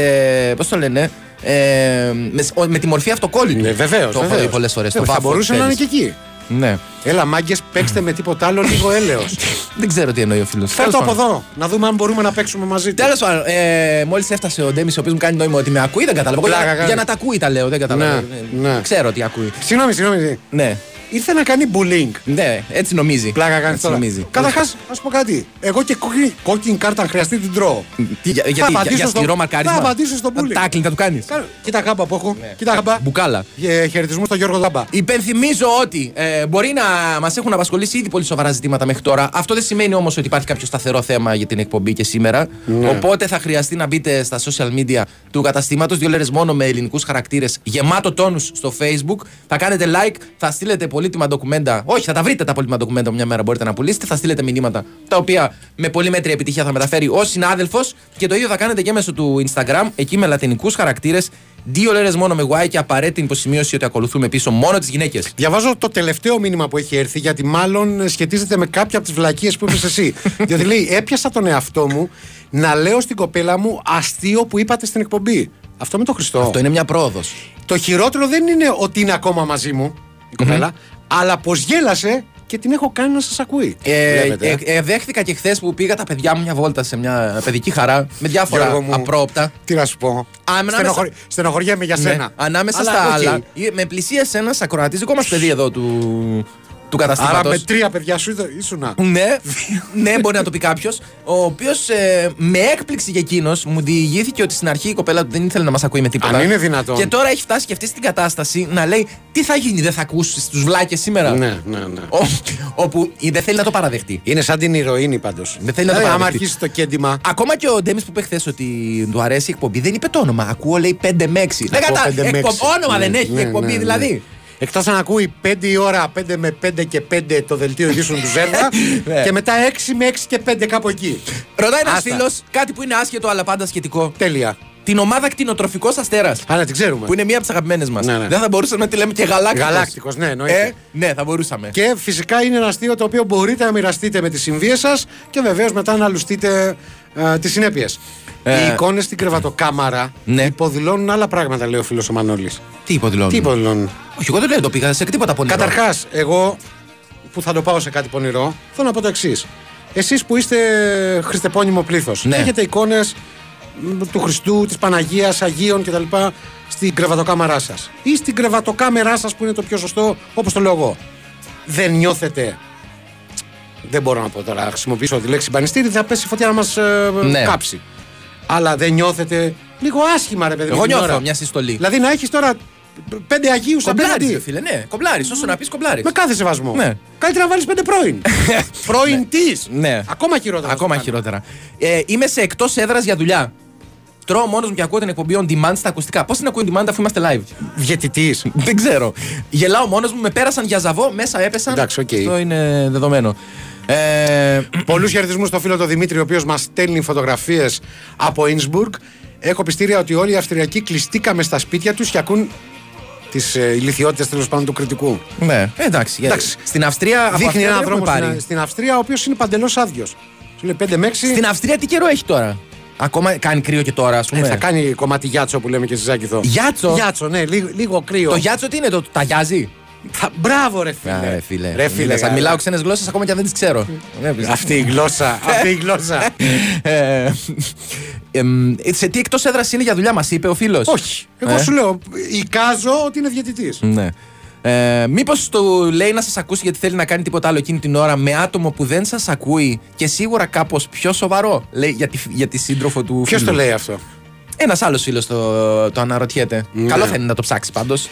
Speaker 3: Πώς το λένε. Ε, με, ο- με τη μορφή αυτοκόλλητου.
Speaker 2: Ναι, βεβαίως.
Speaker 3: Το έχω δει πολλές φορές. Το
Speaker 2: Θα
Speaker 3: βάφω
Speaker 2: μπορούσε
Speaker 3: ό,τι
Speaker 2: να είναι και
Speaker 3: θέλεις.
Speaker 2: εκεί.
Speaker 3: Ναι.
Speaker 2: Έλα, μάγκες, παίξτε με τίποτα άλλο, λίγο έλεος.
Speaker 3: Δεν ξέρω τι εννοεί ο φίλος.
Speaker 2: Φέρ το από εδώ, να δούμε αν μπορούμε να παίξουμε μαζί του.
Speaker 3: Τέλος πάντων, ε, μόλις έφτασε ο Ντέμις, ο οποίος μου κάνει νόημα ότι με ακούει, δεν κατάλαβα. Εγώ
Speaker 2: Πλάκα
Speaker 3: για,
Speaker 2: κάνει.
Speaker 3: για να τα ακούει τα λέω, δεν κατάλαβα.
Speaker 2: Ναι,
Speaker 3: Ε,
Speaker 2: ναι.
Speaker 3: Ξέρω τι ακούει.
Speaker 2: Συγγνώμη, συγγνώμη.
Speaker 3: Ναι.
Speaker 2: Ήρθε να κάνει bullying.
Speaker 3: Ναι, έτσι νομίζει.
Speaker 2: Πλάκα κάνει
Speaker 3: Έτσι
Speaker 2: τώρα.
Speaker 3: νομίζει.
Speaker 2: Καταρχάς, α πω κάτι. Εγώ και κόκκινη, κόκκινη κάρτα, αν χρειαστεί την τρώω.
Speaker 3: Τι, για,
Speaker 2: Θα
Speaker 3: γιατί, για,
Speaker 2: απαντήσω
Speaker 3: για
Speaker 2: στο-
Speaker 3: σκληρό μαρκάρισμα.
Speaker 2: Θα απαντήσω στο bullying.
Speaker 3: Τάκλινγκ θα του κάνεις.
Speaker 2: Κάνω- Κοίτα γάμπα που έχω. Κοίτα γάμπα.
Speaker 3: Μπουκάλα.
Speaker 2: Ε, Χαιρετισμού στον Γιώργο Δάμπα.
Speaker 3: Υπενθυμίζω ότι ε, μπορεί να μας έχουν απασχολήσει ήδη πολύ σοβαρά ζητήματα μέχρι τώρα. Αυτό δεν σημαίνει όμως ότι υπάρχει κάποιο σταθερό θέμα για την εκπομπή και σήμερα.
Speaker 2: Ναι.
Speaker 3: Οπότε θα χρειαστεί να μπείτε στα social media του καταστήματος. Δύο λέρες μόνο με ελληνικούς χαρακτήρες. Γεμάτο τόνους στο Facebook. Θα κάνετε like, θα στείλετε πολύτιμα ντοκουμέντα. Όχι, θα τα βρείτε τα πολύτιμα ντοκουμέντα μια μέρα μπορείτε να πουλήσετε. Θα στείλετε μηνύματα τα οποία με πολύ μέτρια επιτυχία θα μεταφέρει ο συνάδελφος. Και το ίδιο θα κάνετε και μέσω του Instagram. Εκεί με λατινικούς χαρακτήρες. Δύο λέρες μόνο με Y και απαραίτητη υποσημείωση ότι ακολουθούμε πίσω μόνο τις γυναίκες.
Speaker 2: Διαβάζω το τελευταίο μήνυμα που έχει έρθει, γιατί μάλλον σχετίζεται με κάποια από τις βλακίες που είπες εσύ. Διότι λέει: Έπιασα τον εαυτό μου να λέω στην κοπέλα μου αστείο που είπατε στην εκπομπή. Αυτό με το Χριστό.
Speaker 3: Αυτό είναι μια πρόοδος.
Speaker 2: Το χειρότερο δεν είναι ότι είναι ακόμα μαζί μου η κοπέλα, αλλά πως γέλασε και την έχω κάνει να σας ακούει.
Speaker 3: Ε,
Speaker 2: Βλέπετε,
Speaker 3: ε, ε, δέχτηκα και χθες που πήγα τα παιδιά μου μια βόλτα σε μια παιδική χαρά με διάφορα
Speaker 2: Γιώργο μου,
Speaker 3: απρόπτα.
Speaker 2: Τι να σου πω.
Speaker 3: ανάμεσα-
Speaker 2: Στενοχωρι... Στενοχωριέμαι για
Speaker 3: Ναι,
Speaker 2: σένα.
Speaker 3: ανάμεσα
Speaker 2: Αλλά,
Speaker 3: στα
Speaker 2: οκ.
Speaker 3: άλλα, ε, με πλησίασε ένας ακροατής δικό μας παιδί εδώ του, του
Speaker 2: Άρα
Speaker 3: καταστήματο.
Speaker 2: με τρία παιδιά σου είδα- ήσουνα.
Speaker 3: Ναι, ναι, μπορεί να το πει κάποιος. Ο οποίος με έκπληξη για εκείνος μου διηγήθηκε ότι στην αρχή η κοπέλα του δεν ήθελε να μας ακούει με τίποτα.
Speaker 2: Αν είναι δυνατόν.
Speaker 3: Και τώρα έχει φτάσει και αυτή στην κατάσταση να λέει τι θα γίνει, δεν θα ακούσεις τους βλάκες σήμερα;
Speaker 2: Ναι, ναι, ναι.
Speaker 3: Ο- όπου δεν θέλει να το παραδεχτεί.
Speaker 2: Είναι σαν την ηρωίνη πάντως.
Speaker 3: Δεν θέλει να το
Speaker 2: άμα
Speaker 3: παραδεχτεί.
Speaker 2: αρχίσει το κέντημα.
Speaker 3: Ακόμα και ο Ντέμις που είπε χθες ότι του αρέσει η εκπομπή δεν είπε το όνομα. Ακούω λέει 5 με 6. Δεν
Speaker 2: Ακούω
Speaker 3: κατα...
Speaker 2: πέντε με
Speaker 3: εκπο-
Speaker 2: έξι.
Speaker 3: Όνομα
Speaker 2: Ναι,
Speaker 3: δεν έχει
Speaker 2: ναι,
Speaker 3: η εκπομπή
Speaker 2: ναι, ναι.
Speaker 3: δηλαδή.
Speaker 2: Εκτός αν ακούει 5 η ώρα, 5 με 5 και 5 το δελτίο ειδήσεων του Ζέρβα
Speaker 3: Ναι.
Speaker 2: και μετά 6 με 6 και 5 κάπου εκεί.
Speaker 3: Ρωτάει ένας
Speaker 2: Άστα.
Speaker 3: φίλος κάτι που είναι άσχετο αλλά πάντα σχετικό.
Speaker 2: Τέλεια.
Speaker 3: Την ομάδα κτηνοτροφικός αστέρας.
Speaker 2: Α, ναι, την ξέρουμε.
Speaker 3: Που είναι μία από τις αγαπημένες μας.
Speaker 2: Ναι, ναι.
Speaker 3: Δεν θα μπορούσαμε να τη λέμε και γαλάκτικος.
Speaker 2: Γαλάκτικος, ναι, εννοείται.
Speaker 3: Ε, ναι, θα μπορούσαμε.
Speaker 2: Και φυσικά είναι ένα αστείο το οποίο μπορείτε να μοιραστείτε με τις συμβίες σας και βεβαίως μετά να λουστείτε τις συνέπειες.
Speaker 3: Ε.
Speaker 2: Οι εικόνες στην κρεβατοκάμαρα
Speaker 3: Ναι.
Speaker 2: υποδηλώνουν άλλα πράγματα, λέει ο φίλος ο Μανώλης.
Speaker 3: Τι υποδηλώνουν;
Speaker 2: Τι υποδηλώνουν;
Speaker 3: Όχι, εγώ δεν λέω το πήγα σε τίποτα πολύ.
Speaker 2: Καταρχάς, εγώ που που θα το πάω σε κάτι πονηρό, θέλω να πω το εξής. Εσείς που είστε χριστεπώνυμο πλήθος,
Speaker 3: Ναι.
Speaker 2: έχετε εικόνες του Χριστού, της Παναγίας, Αγίων κτλ. στην κρεβατοκάμαρά σας. Ή στην κρεβατοκάμερά σας που είναι το πιο σωστό, όπως το λέω εγώ. Δεν νιώθετε. Δεν μπορώ να πω τώρα, να χρησιμοποιήσω τη λέξη μπανιστήρι, θα πέσει η φωτιά να μας
Speaker 3: Ναι.
Speaker 2: κάψει. Αλλά δεν νιώθετε λίγο άσχημα, ρε παιδί μου,
Speaker 3: Εγώ
Speaker 2: την
Speaker 3: νιώθω
Speaker 2: ώρα.
Speaker 3: μια συστολή.
Speaker 2: Δηλαδή να έχεις τώρα πέντε Αγίους
Speaker 3: Κομπλάρι,
Speaker 2: απέναντι.
Speaker 3: φίλε, ναι. Κομπλάρι. Όσο να πεις κομπλάρι.
Speaker 2: Με κάθε σεβασμό.
Speaker 3: Ναι.
Speaker 2: Καλύτερα να βάλεις πέντε πρώην. πρώην της.
Speaker 3: Ναι.
Speaker 2: Ακόμα χειρότερα.
Speaker 3: Ακόμα χειρότερα. Ε, είμαι σε εκτός έδρας για δουλειά. Τρώω μόνος μου και ακούω την εκπομπή on demand στα ακουστικά. Πώς την ακούω on demand αφού είμαστε live;
Speaker 2: Διαιτητής.
Speaker 3: Δεν ξέρω. Γελάω μόνος μου, με πέρασαν για ζαβό, μέσα έπεσαν.
Speaker 2: Εντάξει, οκ.
Speaker 3: Αυτό είναι δεδομένο. Ε,
Speaker 2: Πολλούς χαιρετισμούς στο φίλο τον Δημήτρη, ο οποίος μας στέλνει φωτογραφίες από Ινσμπουργκ. Έχω πιστήρια ότι όλοι οι Αυστριακοί κλειστήκαμε στα σπίτια τους και ακούν τις ε, ηλικιότητες τέλος πάντων του κριτικού.
Speaker 3: ναι, εντάξει. για-
Speaker 2: Εντάξει.
Speaker 3: Στην Αυστρία από
Speaker 2: Δείχνει
Speaker 3: Αυστρία
Speaker 2: έναν
Speaker 3: δεν έχουμε
Speaker 2: δρόμο
Speaker 3: πάρει.
Speaker 2: στην, στην Αυστρία, ο οποίος είναι παντελώς άδειος. Σου λέει 5 με 6.
Speaker 3: Στην Αυστρία τι καιρό έχει τώρα; Ακόμα κάνει κρύο και τώρα, ας πούμε.
Speaker 2: Ε, θα κάνει κομμάτι γιάτσο που λέμε και στη Ζάκηθο.
Speaker 3: Γιάτσο;
Speaker 2: Γιάτσο, ναι, λίγο, λίγο κρύο.
Speaker 3: Το γιάτσο τι είναι, το ταγιάζει.
Speaker 2: Θα... Μπράβο, ρε φίλε.
Speaker 3: Α, ρε φίλε.
Speaker 2: Ρε φίλε,
Speaker 3: θα
Speaker 2: αλλά-
Speaker 3: μιλάω ξένες γλώσσες ακόμα και αν δεν τις ξέρω.
Speaker 2: Αυτή η γλώσσα. αυτή η γλώσσα.
Speaker 3: Ε, εμ, σε τι εκτός έδρας είναι για δουλειά, μας είπε ο φίλος;
Speaker 2: Όχι. Εγώ
Speaker 3: Ε.
Speaker 2: σου λέω, εικάζω ότι είναι διαιτητής.
Speaker 3: Ναι. Ε, Μήπως του λέει να σας ακούσει γιατί θέλει να κάνει τίποτα άλλο εκείνη την ώρα με άτομο που δεν σας ακούει και σίγουρα κάπως πιο σοβαρό. Λέει για τη, για τη σύντροφο του
Speaker 2: Ποιος
Speaker 3: φίλου.
Speaker 2: το λέει αυτό;
Speaker 3: Ένας άλλος φίλος το, το αναρωτιέται.
Speaker 2: Ναι.
Speaker 3: Καλό θα είναι να το ψάξει πάντως.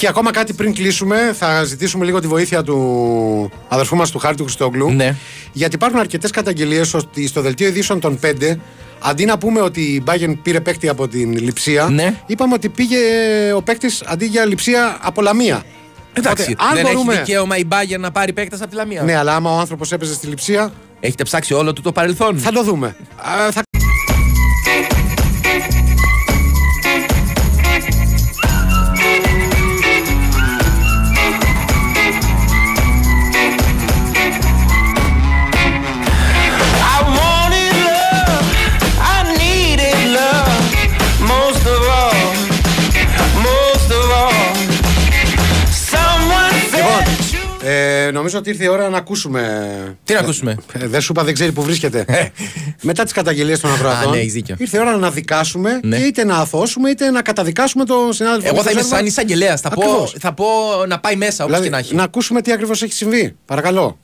Speaker 2: Και ακόμα κάτι πριν κλείσουμε, θα ζητήσουμε λίγο τη βοήθεια του αδερφού μας του Χάρη του Χριστόγλου.
Speaker 3: Ναι.
Speaker 2: Γιατί υπάρχουν αρκετές καταγγελίες ότι στο δελτίο ειδήσεων των 5, αντί να πούμε ότι η Bayern πήρε παίκτη από την Λιψία,
Speaker 3: Ναι.
Speaker 2: είπαμε ότι πήγε ο παίκτης αντί για Λιψία από Λαμία.
Speaker 3: Εντάξει,
Speaker 2: Οπότε, αν
Speaker 3: δεν
Speaker 2: μπορούμε-
Speaker 3: έχει δικαίωμα η Μπάγκερ να πάρει παίκτες από τη Λαμία.
Speaker 2: Ναι, αλλά άμα ο άνθρωπος έπαιζε στη Λιψία,
Speaker 3: Έχετε ψάξει όλο του το παρελθόν.
Speaker 2: θα το δούμε. Α, θα... ε, νομίζω ότι ήρθε η ώρα να ακούσουμε.
Speaker 3: Τι να ακούσουμε;
Speaker 2: Ε, δεν σου είπα, δεν ξέρει που βρίσκεται. Μετά τις καταγγελίες των ακροατών.
Speaker 3: Α, ναι, έχεις δίκιο.
Speaker 2: Ήρθε η ώρα να δικάσουμε
Speaker 3: Ναι.
Speaker 2: και είτε να αθώσουμε είτε να καταδικάσουμε τον συνάδελφο.
Speaker 3: Εγώ
Speaker 2: που
Speaker 3: θα είμαι
Speaker 2: Ζέρβα.
Speaker 3: σαν εισαγγελέας. Θα, πω,
Speaker 2: Ακριβώς.
Speaker 3: θα πω να πάει μέσα όπως
Speaker 2: Δηλαδή,
Speaker 3: και να έχει.
Speaker 2: να ακούσουμε τι ακριβώς έχει συμβεί. Παρακαλώ.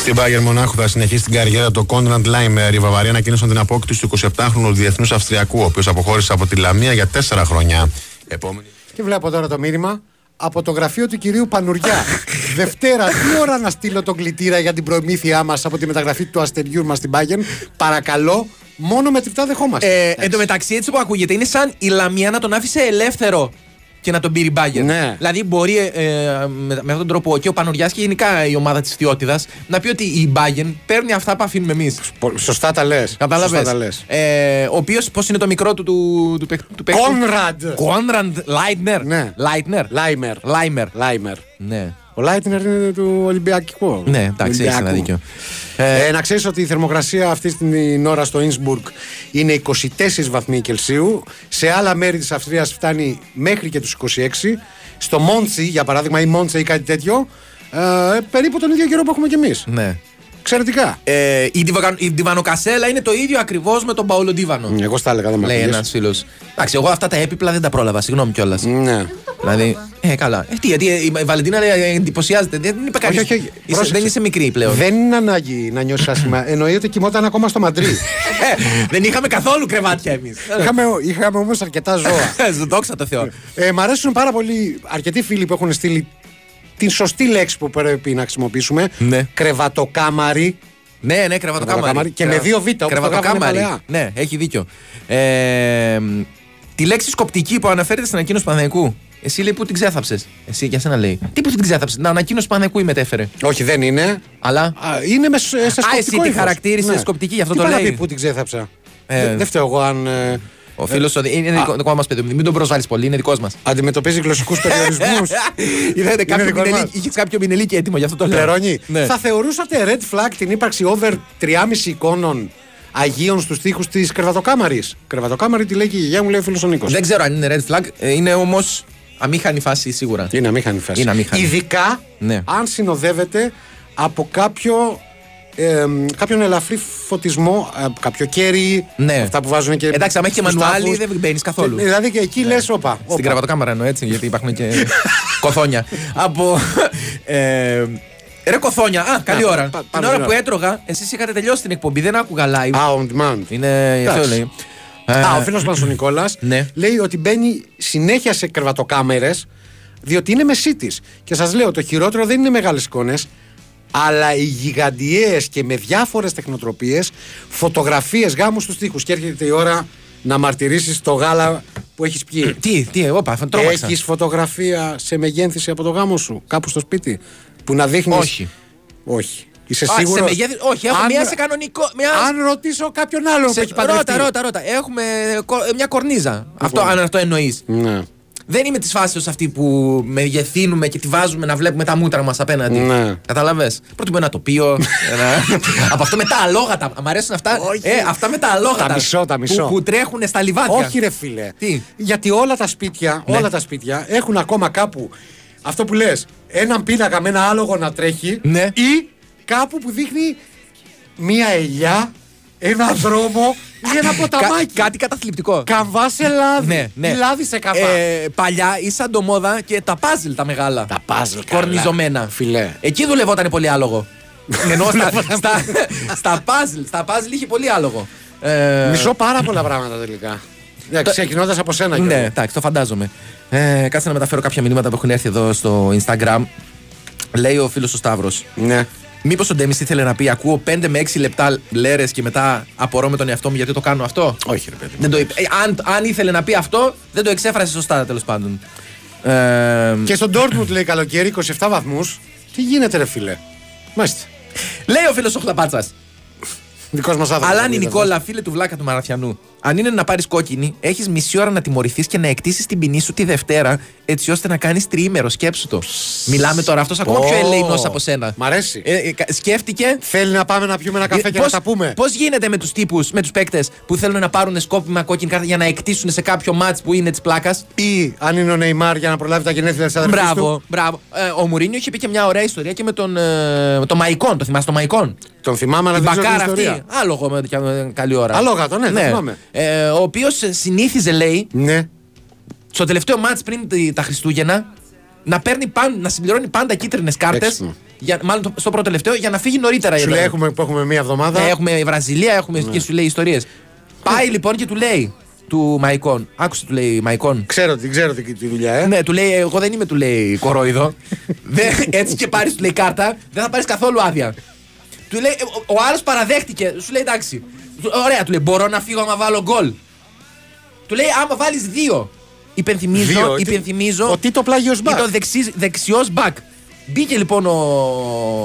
Speaker 15: Στην Bayern Μονάχου θα συνεχίσει την καριέρα του Κόντραντ Λάιμερ. Η Βαβαρία ανακοίνωσαν την απόκτηση του 27χρονου διεθνούς Αυστριακού, ο οποίος αποχώρησε από τη Λαμία για 4 χρόνια. Επόμενη.
Speaker 2: Και βλέπω τώρα το μήνυμα; Από το γραφείο του κυρίου Πανουριά. Δευτέρα, τι ώρα να στείλω τον κλητήρα για την προμήθειά μας από τη μεταγραφή του αστεριού μας στην Bayern; Παρακαλώ, μόνο με τριπτά δεχόμαστε.
Speaker 3: Ε, εν τω μεταξύ, έτσι που ακούγεται, είναι σαν η Λαμία να τον άφησε ελεύθερο και να τον πήρε η Μπάγερν.
Speaker 2: Ναι.
Speaker 3: Δηλαδή, μπορεί ε, ε, με, με αυτόν τον τρόπο και ο Πανουριά και γενικά η ομάδα της Θεότητας να πει ότι η Μπάγερν παίρνει αυτά που αφήνουμε εμείς.
Speaker 2: Σωστά τα λες.
Speaker 3: Κατάλαβες;
Speaker 2: τα λες.
Speaker 3: Ε, ο οποίος, πώς είναι το μικρό του του, του, παίκ- του παίκτη;
Speaker 2: Κόνραντ.
Speaker 3: Κόνραντ Λάιτνερ.
Speaker 2: Ναι.
Speaker 3: Λάιτνερ.
Speaker 2: Λάιμερ.
Speaker 3: Λάιμερ.
Speaker 2: Λάιμερ.
Speaker 3: Ναι.
Speaker 2: Ο Λάιτνερ είναι του Ολυμπιακού.
Speaker 3: Ναι, εντάξει, έχει ένα δίκιο.
Speaker 2: Ε, να ξέρεις ότι η θερμοκρασία αυτή την ώρα στο Ινσμπουργκ είναι 24 βαθμοί Κελσίου. Σε άλλα μέρη της Αυστρίας φτάνει μέχρι και τους 26. Στο Μόντσι, για παράδειγμα, ή Μόντσε ή κάτι τέτοιο, ε, περίπου τον ίδιο καιρό που έχουμε κι εμείς.
Speaker 3: Ναι.
Speaker 2: Εξαιρετικά.
Speaker 3: Ε, η, Διβακα- η Διβανοκασέλα είναι το ίδιο ακριβώς με τον Παόλο Ντίβανο.
Speaker 2: Εγώ στα έλεγα, δεν με
Speaker 3: Λέει
Speaker 2: ακούγες.
Speaker 3: ένας φίλος. Εντάξει, εγώ αυτά τα έπιπλα δεν τα πρόλαβα, συγγνώμη κιόλας.
Speaker 2: Ναι.
Speaker 3: Δηλαδή. Ε, καλά. Ε, τι, γιατί ε, η Βαλεντίνα λέει, ε, εντυπωσιάζεται. Δεν είπε κανεί.
Speaker 2: Όχι, όχι, όχι. Πρόσεξε.
Speaker 3: Δεν είσαι μικρή πλέον.
Speaker 2: Δεν είναι ανάγκη να νιώσεις άσχημα. Εννοεί ότι κοιμόταν ακόμα στο Μαντρί.
Speaker 3: Ε, δεν είχαμε καθόλου κρεβάτια εμείς.
Speaker 2: είχαμε είχαμε όμως αρκετά ζώα.
Speaker 3: Δόξα τω Θεώ.
Speaker 2: Ε, μ' αρέσουν πάρα πολύ αρκετοί φίλοι που έχουν στείλει την σωστή λέξη που πρέπει να χρησιμοποιήσουμε.
Speaker 3: Ναι.
Speaker 2: Κρεβατοκάμαρι.
Speaker 3: Ναι, ναι, κρεβατοκάμαρι.
Speaker 2: Κρεβατοκάμαρι. Και με δύο β, όπως το γράφουνε
Speaker 3: Κρεβατοκάμαρι.
Speaker 2: παλαιά.
Speaker 3: Ναι, έχει δίκιο. Ε, τη λέξη σκοπτική που αναφέρεται στην ανακοίνωση του Παναθηναϊκού. Εσύ λέει που την ξέθαψες; Εσύ για σένα λέει. Τι που την ξέθαψες; Την ανακοίνωση του Παναθηναϊκού η μετέφερε.
Speaker 2: Όχι, δεν είναι.
Speaker 3: Αλλά.
Speaker 2: Α, είναι μες, σε σκοπτικό
Speaker 3: εσύ τη
Speaker 2: ύφος.
Speaker 3: χαρακτήρισε σκοπτική, γι' αυτό
Speaker 2: Τι
Speaker 3: το
Speaker 2: πάει να
Speaker 3: λέει.
Speaker 2: πει που την ξέθαψα;
Speaker 3: Ε,
Speaker 2: Δεν- Δεν φταίω εγώ αν. ε,
Speaker 3: Ο φίλος είναι δικό, δικό μας παιδί. Μην τον προσβάλλεις πολύ, είναι δικός μας.
Speaker 2: Αντιμετωπίζει γλωσσικούς περιορισμούς.
Speaker 3: Είδατε κάποιο
Speaker 2: δικός μας.
Speaker 3: μινελίκι- είχες κάποιο μινελίκι έτοιμο, γι' αυτό το λέω.
Speaker 2: Πληρώνει.
Speaker 3: Ναι.
Speaker 2: Θα θεωρούσατε red flag την ύπαρξη over 3,5 εικόνων Αγίων στους τοίχους της κρεβατοκάμαρης; Κρεβατοκάμαρη τη λέει και η γιαγιά μου, λέει ο φίλος ο Νίκος.
Speaker 3: Δεν ξέρω αν είναι red flag. ε, Είναι όμως Αμήχανη φάση σίγουρα.
Speaker 2: Είναι αμήχανη φάση.
Speaker 3: Είναι αμήχανη.
Speaker 2: Ειδικά
Speaker 3: Ναι.
Speaker 2: αν συνοδεύεται από κάποιο. Ε, κάποιον ελαφρύ φωτισμό, ε, κάποιο κέρι,
Speaker 3: Ναι.
Speaker 2: αυτά που βάζουν και.
Speaker 3: Εντάξει, άμα έχει και
Speaker 2: στους
Speaker 3: μανουάλι
Speaker 2: τάφους.
Speaker 3: δεν μπαίνεις καθόλου.
Speaker 2: Και- Δηλαδή και εκεί λες, όπα.
Speaker 3: Στην
Speaker 2: όπα.
Speaker 3: κρεβατοκάμαρα εννοώ έτσι, γιατί υπάρχουν και κοθόνια. Από. Ε, ρε κοθόνια, α, καλή
Speaker 2: Να,
Speaker 3: ώρα.
Speaker 2: πα-
Speaker 3: Την
Speaker 2: πάμε
Speaker 3: ώρα
Speaker 2: την
Speaker 3: που
Speaker 2: ώρα.
Speaker 3: έτρωγα, εσείς είχατε τελειώσει την εκπομπή, δεν άκουγα live.
Speaker 2: Α, on demand.
Speaker 3: Είναι.
Speaker 2: Εντάξει.
Speaker 3: Αυτό λέει.
Speaker 2: Α,
Speaker 3: Ε,
Speaker 2: ο φίλος μας ο Νικόλας
Speaker 3: Ναι.
Speaker 2: λέει ότι μπαίνει συνέχεια σε κρεβατοκάμερες διότι είναι μεσίτη. Και σας λέω, το χειρότερο δεν είναι μεγάλες εικόνες, αλλά οι γιγαντιαίες και με διάφορες τεχνοτροπίες φωτογραφίες γάμους στους τοίχους. Και έρχεται η ώρα να μαρτυρήσεις το γάλα που έχεις πιει.
Speaker 3: Τι, τι, όπα, τρόμαξα.
Speaker 2: Έχεις φωτογραφία σε μεγένθηση από το γάμο σου, κάπου στο σπίτι, που να δείχνει.
Speaker 3: Όχι.
Speaker 2: Όχι. Είσαι
Speaker 3: Α,
Speaker 2: σίγουρος;
Speaker 3: σε μεγέθη- όχι, έχω μία σε κανονικό. Μια...
Speaker 2: Αν ρωτήσω κάποιον άλλον
Speaker 3: σε...
Speaker 2: που έχει παντρευτεί.
Speaker 3: Ρώτα, ρώτα, ρώτα. Έχουμε κο- μια κορνίζα. Αυτό, αν αυτό εννοείς.
Speaker 2: Ναι.
Speaker 3: Δεν είμαι της φάσης αυτή που μεγεθύνουμε και τη βάζουμε να βλέπουμε τα μούτρα μας απέναντι.
Speaker 2: Ναι.
Speaker 3: Καταλαβέ. Προτιμώ ένα τοπίο. ένα... Από αυτό με τα αλόγατα. Μ' αρέσουν αυτά; Ε, αυτά με τα αλόγατα.
Speaker 2: Τα μισώ, τα μισώ.
Speaker 3: Που, που τρέχουν στα λιβάδια.
Speaker 2: Όχι, ρε φίλε.
Speaker 3: Τι;
Speaker 2: Γιατί όλα τα σπίτια,
Speaker 3: Ναι.
Speaker 2: όλα τα σπίτια έχουν ακόμα κάπου αυτό που λες, έναν πίνακα με ένα άλογο να τρέχει
Speaker 3: Ναι.
Speaker 2: ή κάπου που δείχνει μία ελιά, ένα δρόμο ή ένα ποταμάκι.
Speaker 3: Κα- κάτι καταθλιπτικό.
Speaker 2: Καμβά σε λάδι.
Speaker 3: Ναι, ναι.
Speaker 2: Λάδι σε καμβά.
Speaker 3: Ε, παλιά ήσαν το μόδα και τα πάζλ τα μεγάλα.
Speaker 2: Τα puzzle, καλά.
Speaker 3: Κορνιζωμένα.
Speaker 2: Φιλέ.
Speaker 3: Εκεί δουλευόταν πολύ άλογο. Ενώ στα, στα, στα puzzle, στα puzzle είχε πολύ άλογο. Ε,
Speaker 2: Μισώ πάρα πολλά πράγματα τελικά. Ναι, Ξεκινώντας από σένα
Speaker 3: Ναι,
Speaker 2: Γιώργο.
Speaker 3: εντάξει, το φαντάζομαι. Ε, κάτσε να μεταφέρω κάποια μηνύματα που έχουν έρθει εδώ στο Instagram. Λέει ο φίλος ο Σταύρος.
Speaker 2: Ναι.
Speaker 3: Μήπως ο Ντέμις ήθελε να πει: Ακούω 5 με 6 λεπτά λέρες και μετά απορώ με τον εαυτό μου γιατί το κάνω αυτό;
Speaker 2: Όχι, ρε παιδί.
Speaker 3: Δεν το είπε. Ε, αν, αν ήθελε να πει αυτό, δεν το εξέφρασε σωστά τέλος πάντων. Ε,
Speaker 2: Και στον Dortmund λέει καλοκαίρι 27 βαθμούς. Τι γίνεται, ρε φίλε; Μάλιστα.
Speaker 3: Λέει ο φίλος ο Χλαπάτσα.
Speaker 2: Δικός μας άνθρωπος.
Speaker 3: Αλάνι Νικόλα, φίλε του Βλάκα του Μαραθιανού. Αν είναι να πάρεις κόκκινη, έχεις μισή ώρα να τιμωρηθείς και να εκτίσεις την ποινή σου τη Δευτέρα, έτσι ώστε να κάνεις τριήμερο. Σκέψου το. Μιλάμε τώρα αυτός ακόμα πιο ελεηνός από σένα.
Speaker 2: Μ' αρέσει.
Speaker 3: Ε, ε, κα- σκέφτηκε.
Speaker 2: Θέλει να πάμε να πιούμε ένα καφέ και να τα πούμε.
Speaker 3: Πώς γίνεται με τους τύπους, με τους παίκτες που θέλουν να πάρουν σκόπιμα κόκκινη κάρτα για να εκτίσουν σε κάποιο μάτς που είναι της πλάκας;
Speaker 2: Ή αν είναι ο Νεϊμάρ για να προλάβει τα γενέθλια της αδερφής
Speaker 3: Μπράβο,
Speaker 2: του.
Speaker 3: μπράβο. Ε, ο Μουρίνιο είχε πει και μια ωραία ιστορία και με τον, ε, με τον Μαϊκόν. Το θυμάσαι τον Μαϊκόν;
Speaker 2: Τον θυμάμαι, αλλά
Speaker 3: Την
Speaker 2: δεν ξέρω την
Speaker 3: μπακάρα αυτή.
Speaker 2: ιστορία.
Speaker 3: Άλογο με με καλή ώρα.
Speaker 2: Αλόγατο, ναι, το θυμάμαι.
Speaker 3: Ε, ο οποίος συνήθιζε, λέει,
Speaker 2: Ναι.
Speaker 3: στο τελευταίο μάτς πριν τη- τα Χριστούγεννα να, παίρνει παν, να συμπληρώνει πάντα κίτρινες κάρτες.
Speaker 2: Έξυπνο.
Speaker 3: Μάλλον το- στο πρώτο τελευταίο για να φύγει νωρίτερα. η
Speaker 2: Σου λέει
Speaker 3: Ελλάδα.
Speaker 2: έχουμε, που έχουμε μία εβδομάδα.
Speaker 3: Ναι, έχουμε Βραζιλία, έχουμε και σου λέει ιστορίες. Πάει λοιπόν και του λέει του Μαϊκόν. Άκουσε του λέει Μαϊκόν.
Speaker 2: Ξέρω, την ξέρω τη, τη δουλειά, ε.
Speaker 3: Ναι, του λέει, εγώ δεν είμαι, του λέει κορόιδο. Δεν- έτσι και πάρεις, του λέει κάρτα, δεν θα πάρεις καθόλου άδεια. Του λέει, ο, ο άλλος παραδέχτηκε, σου λέει εντάξει. Του- Ωραία, του λέει, μπορώ να φύγω άμα βάλω γκολ. Του λέει, άμα βάλεις δύο. Υπενθυμίζω,
Speaker 2: Δύο, τι-
Speaker 3: υπενθυμίζω.
Speaker 2: ο Τίτο Πλάγιος μπακ.
Speaker 3: Ήταν δεξιός μπακ. Μπήκε λοιπόν ο,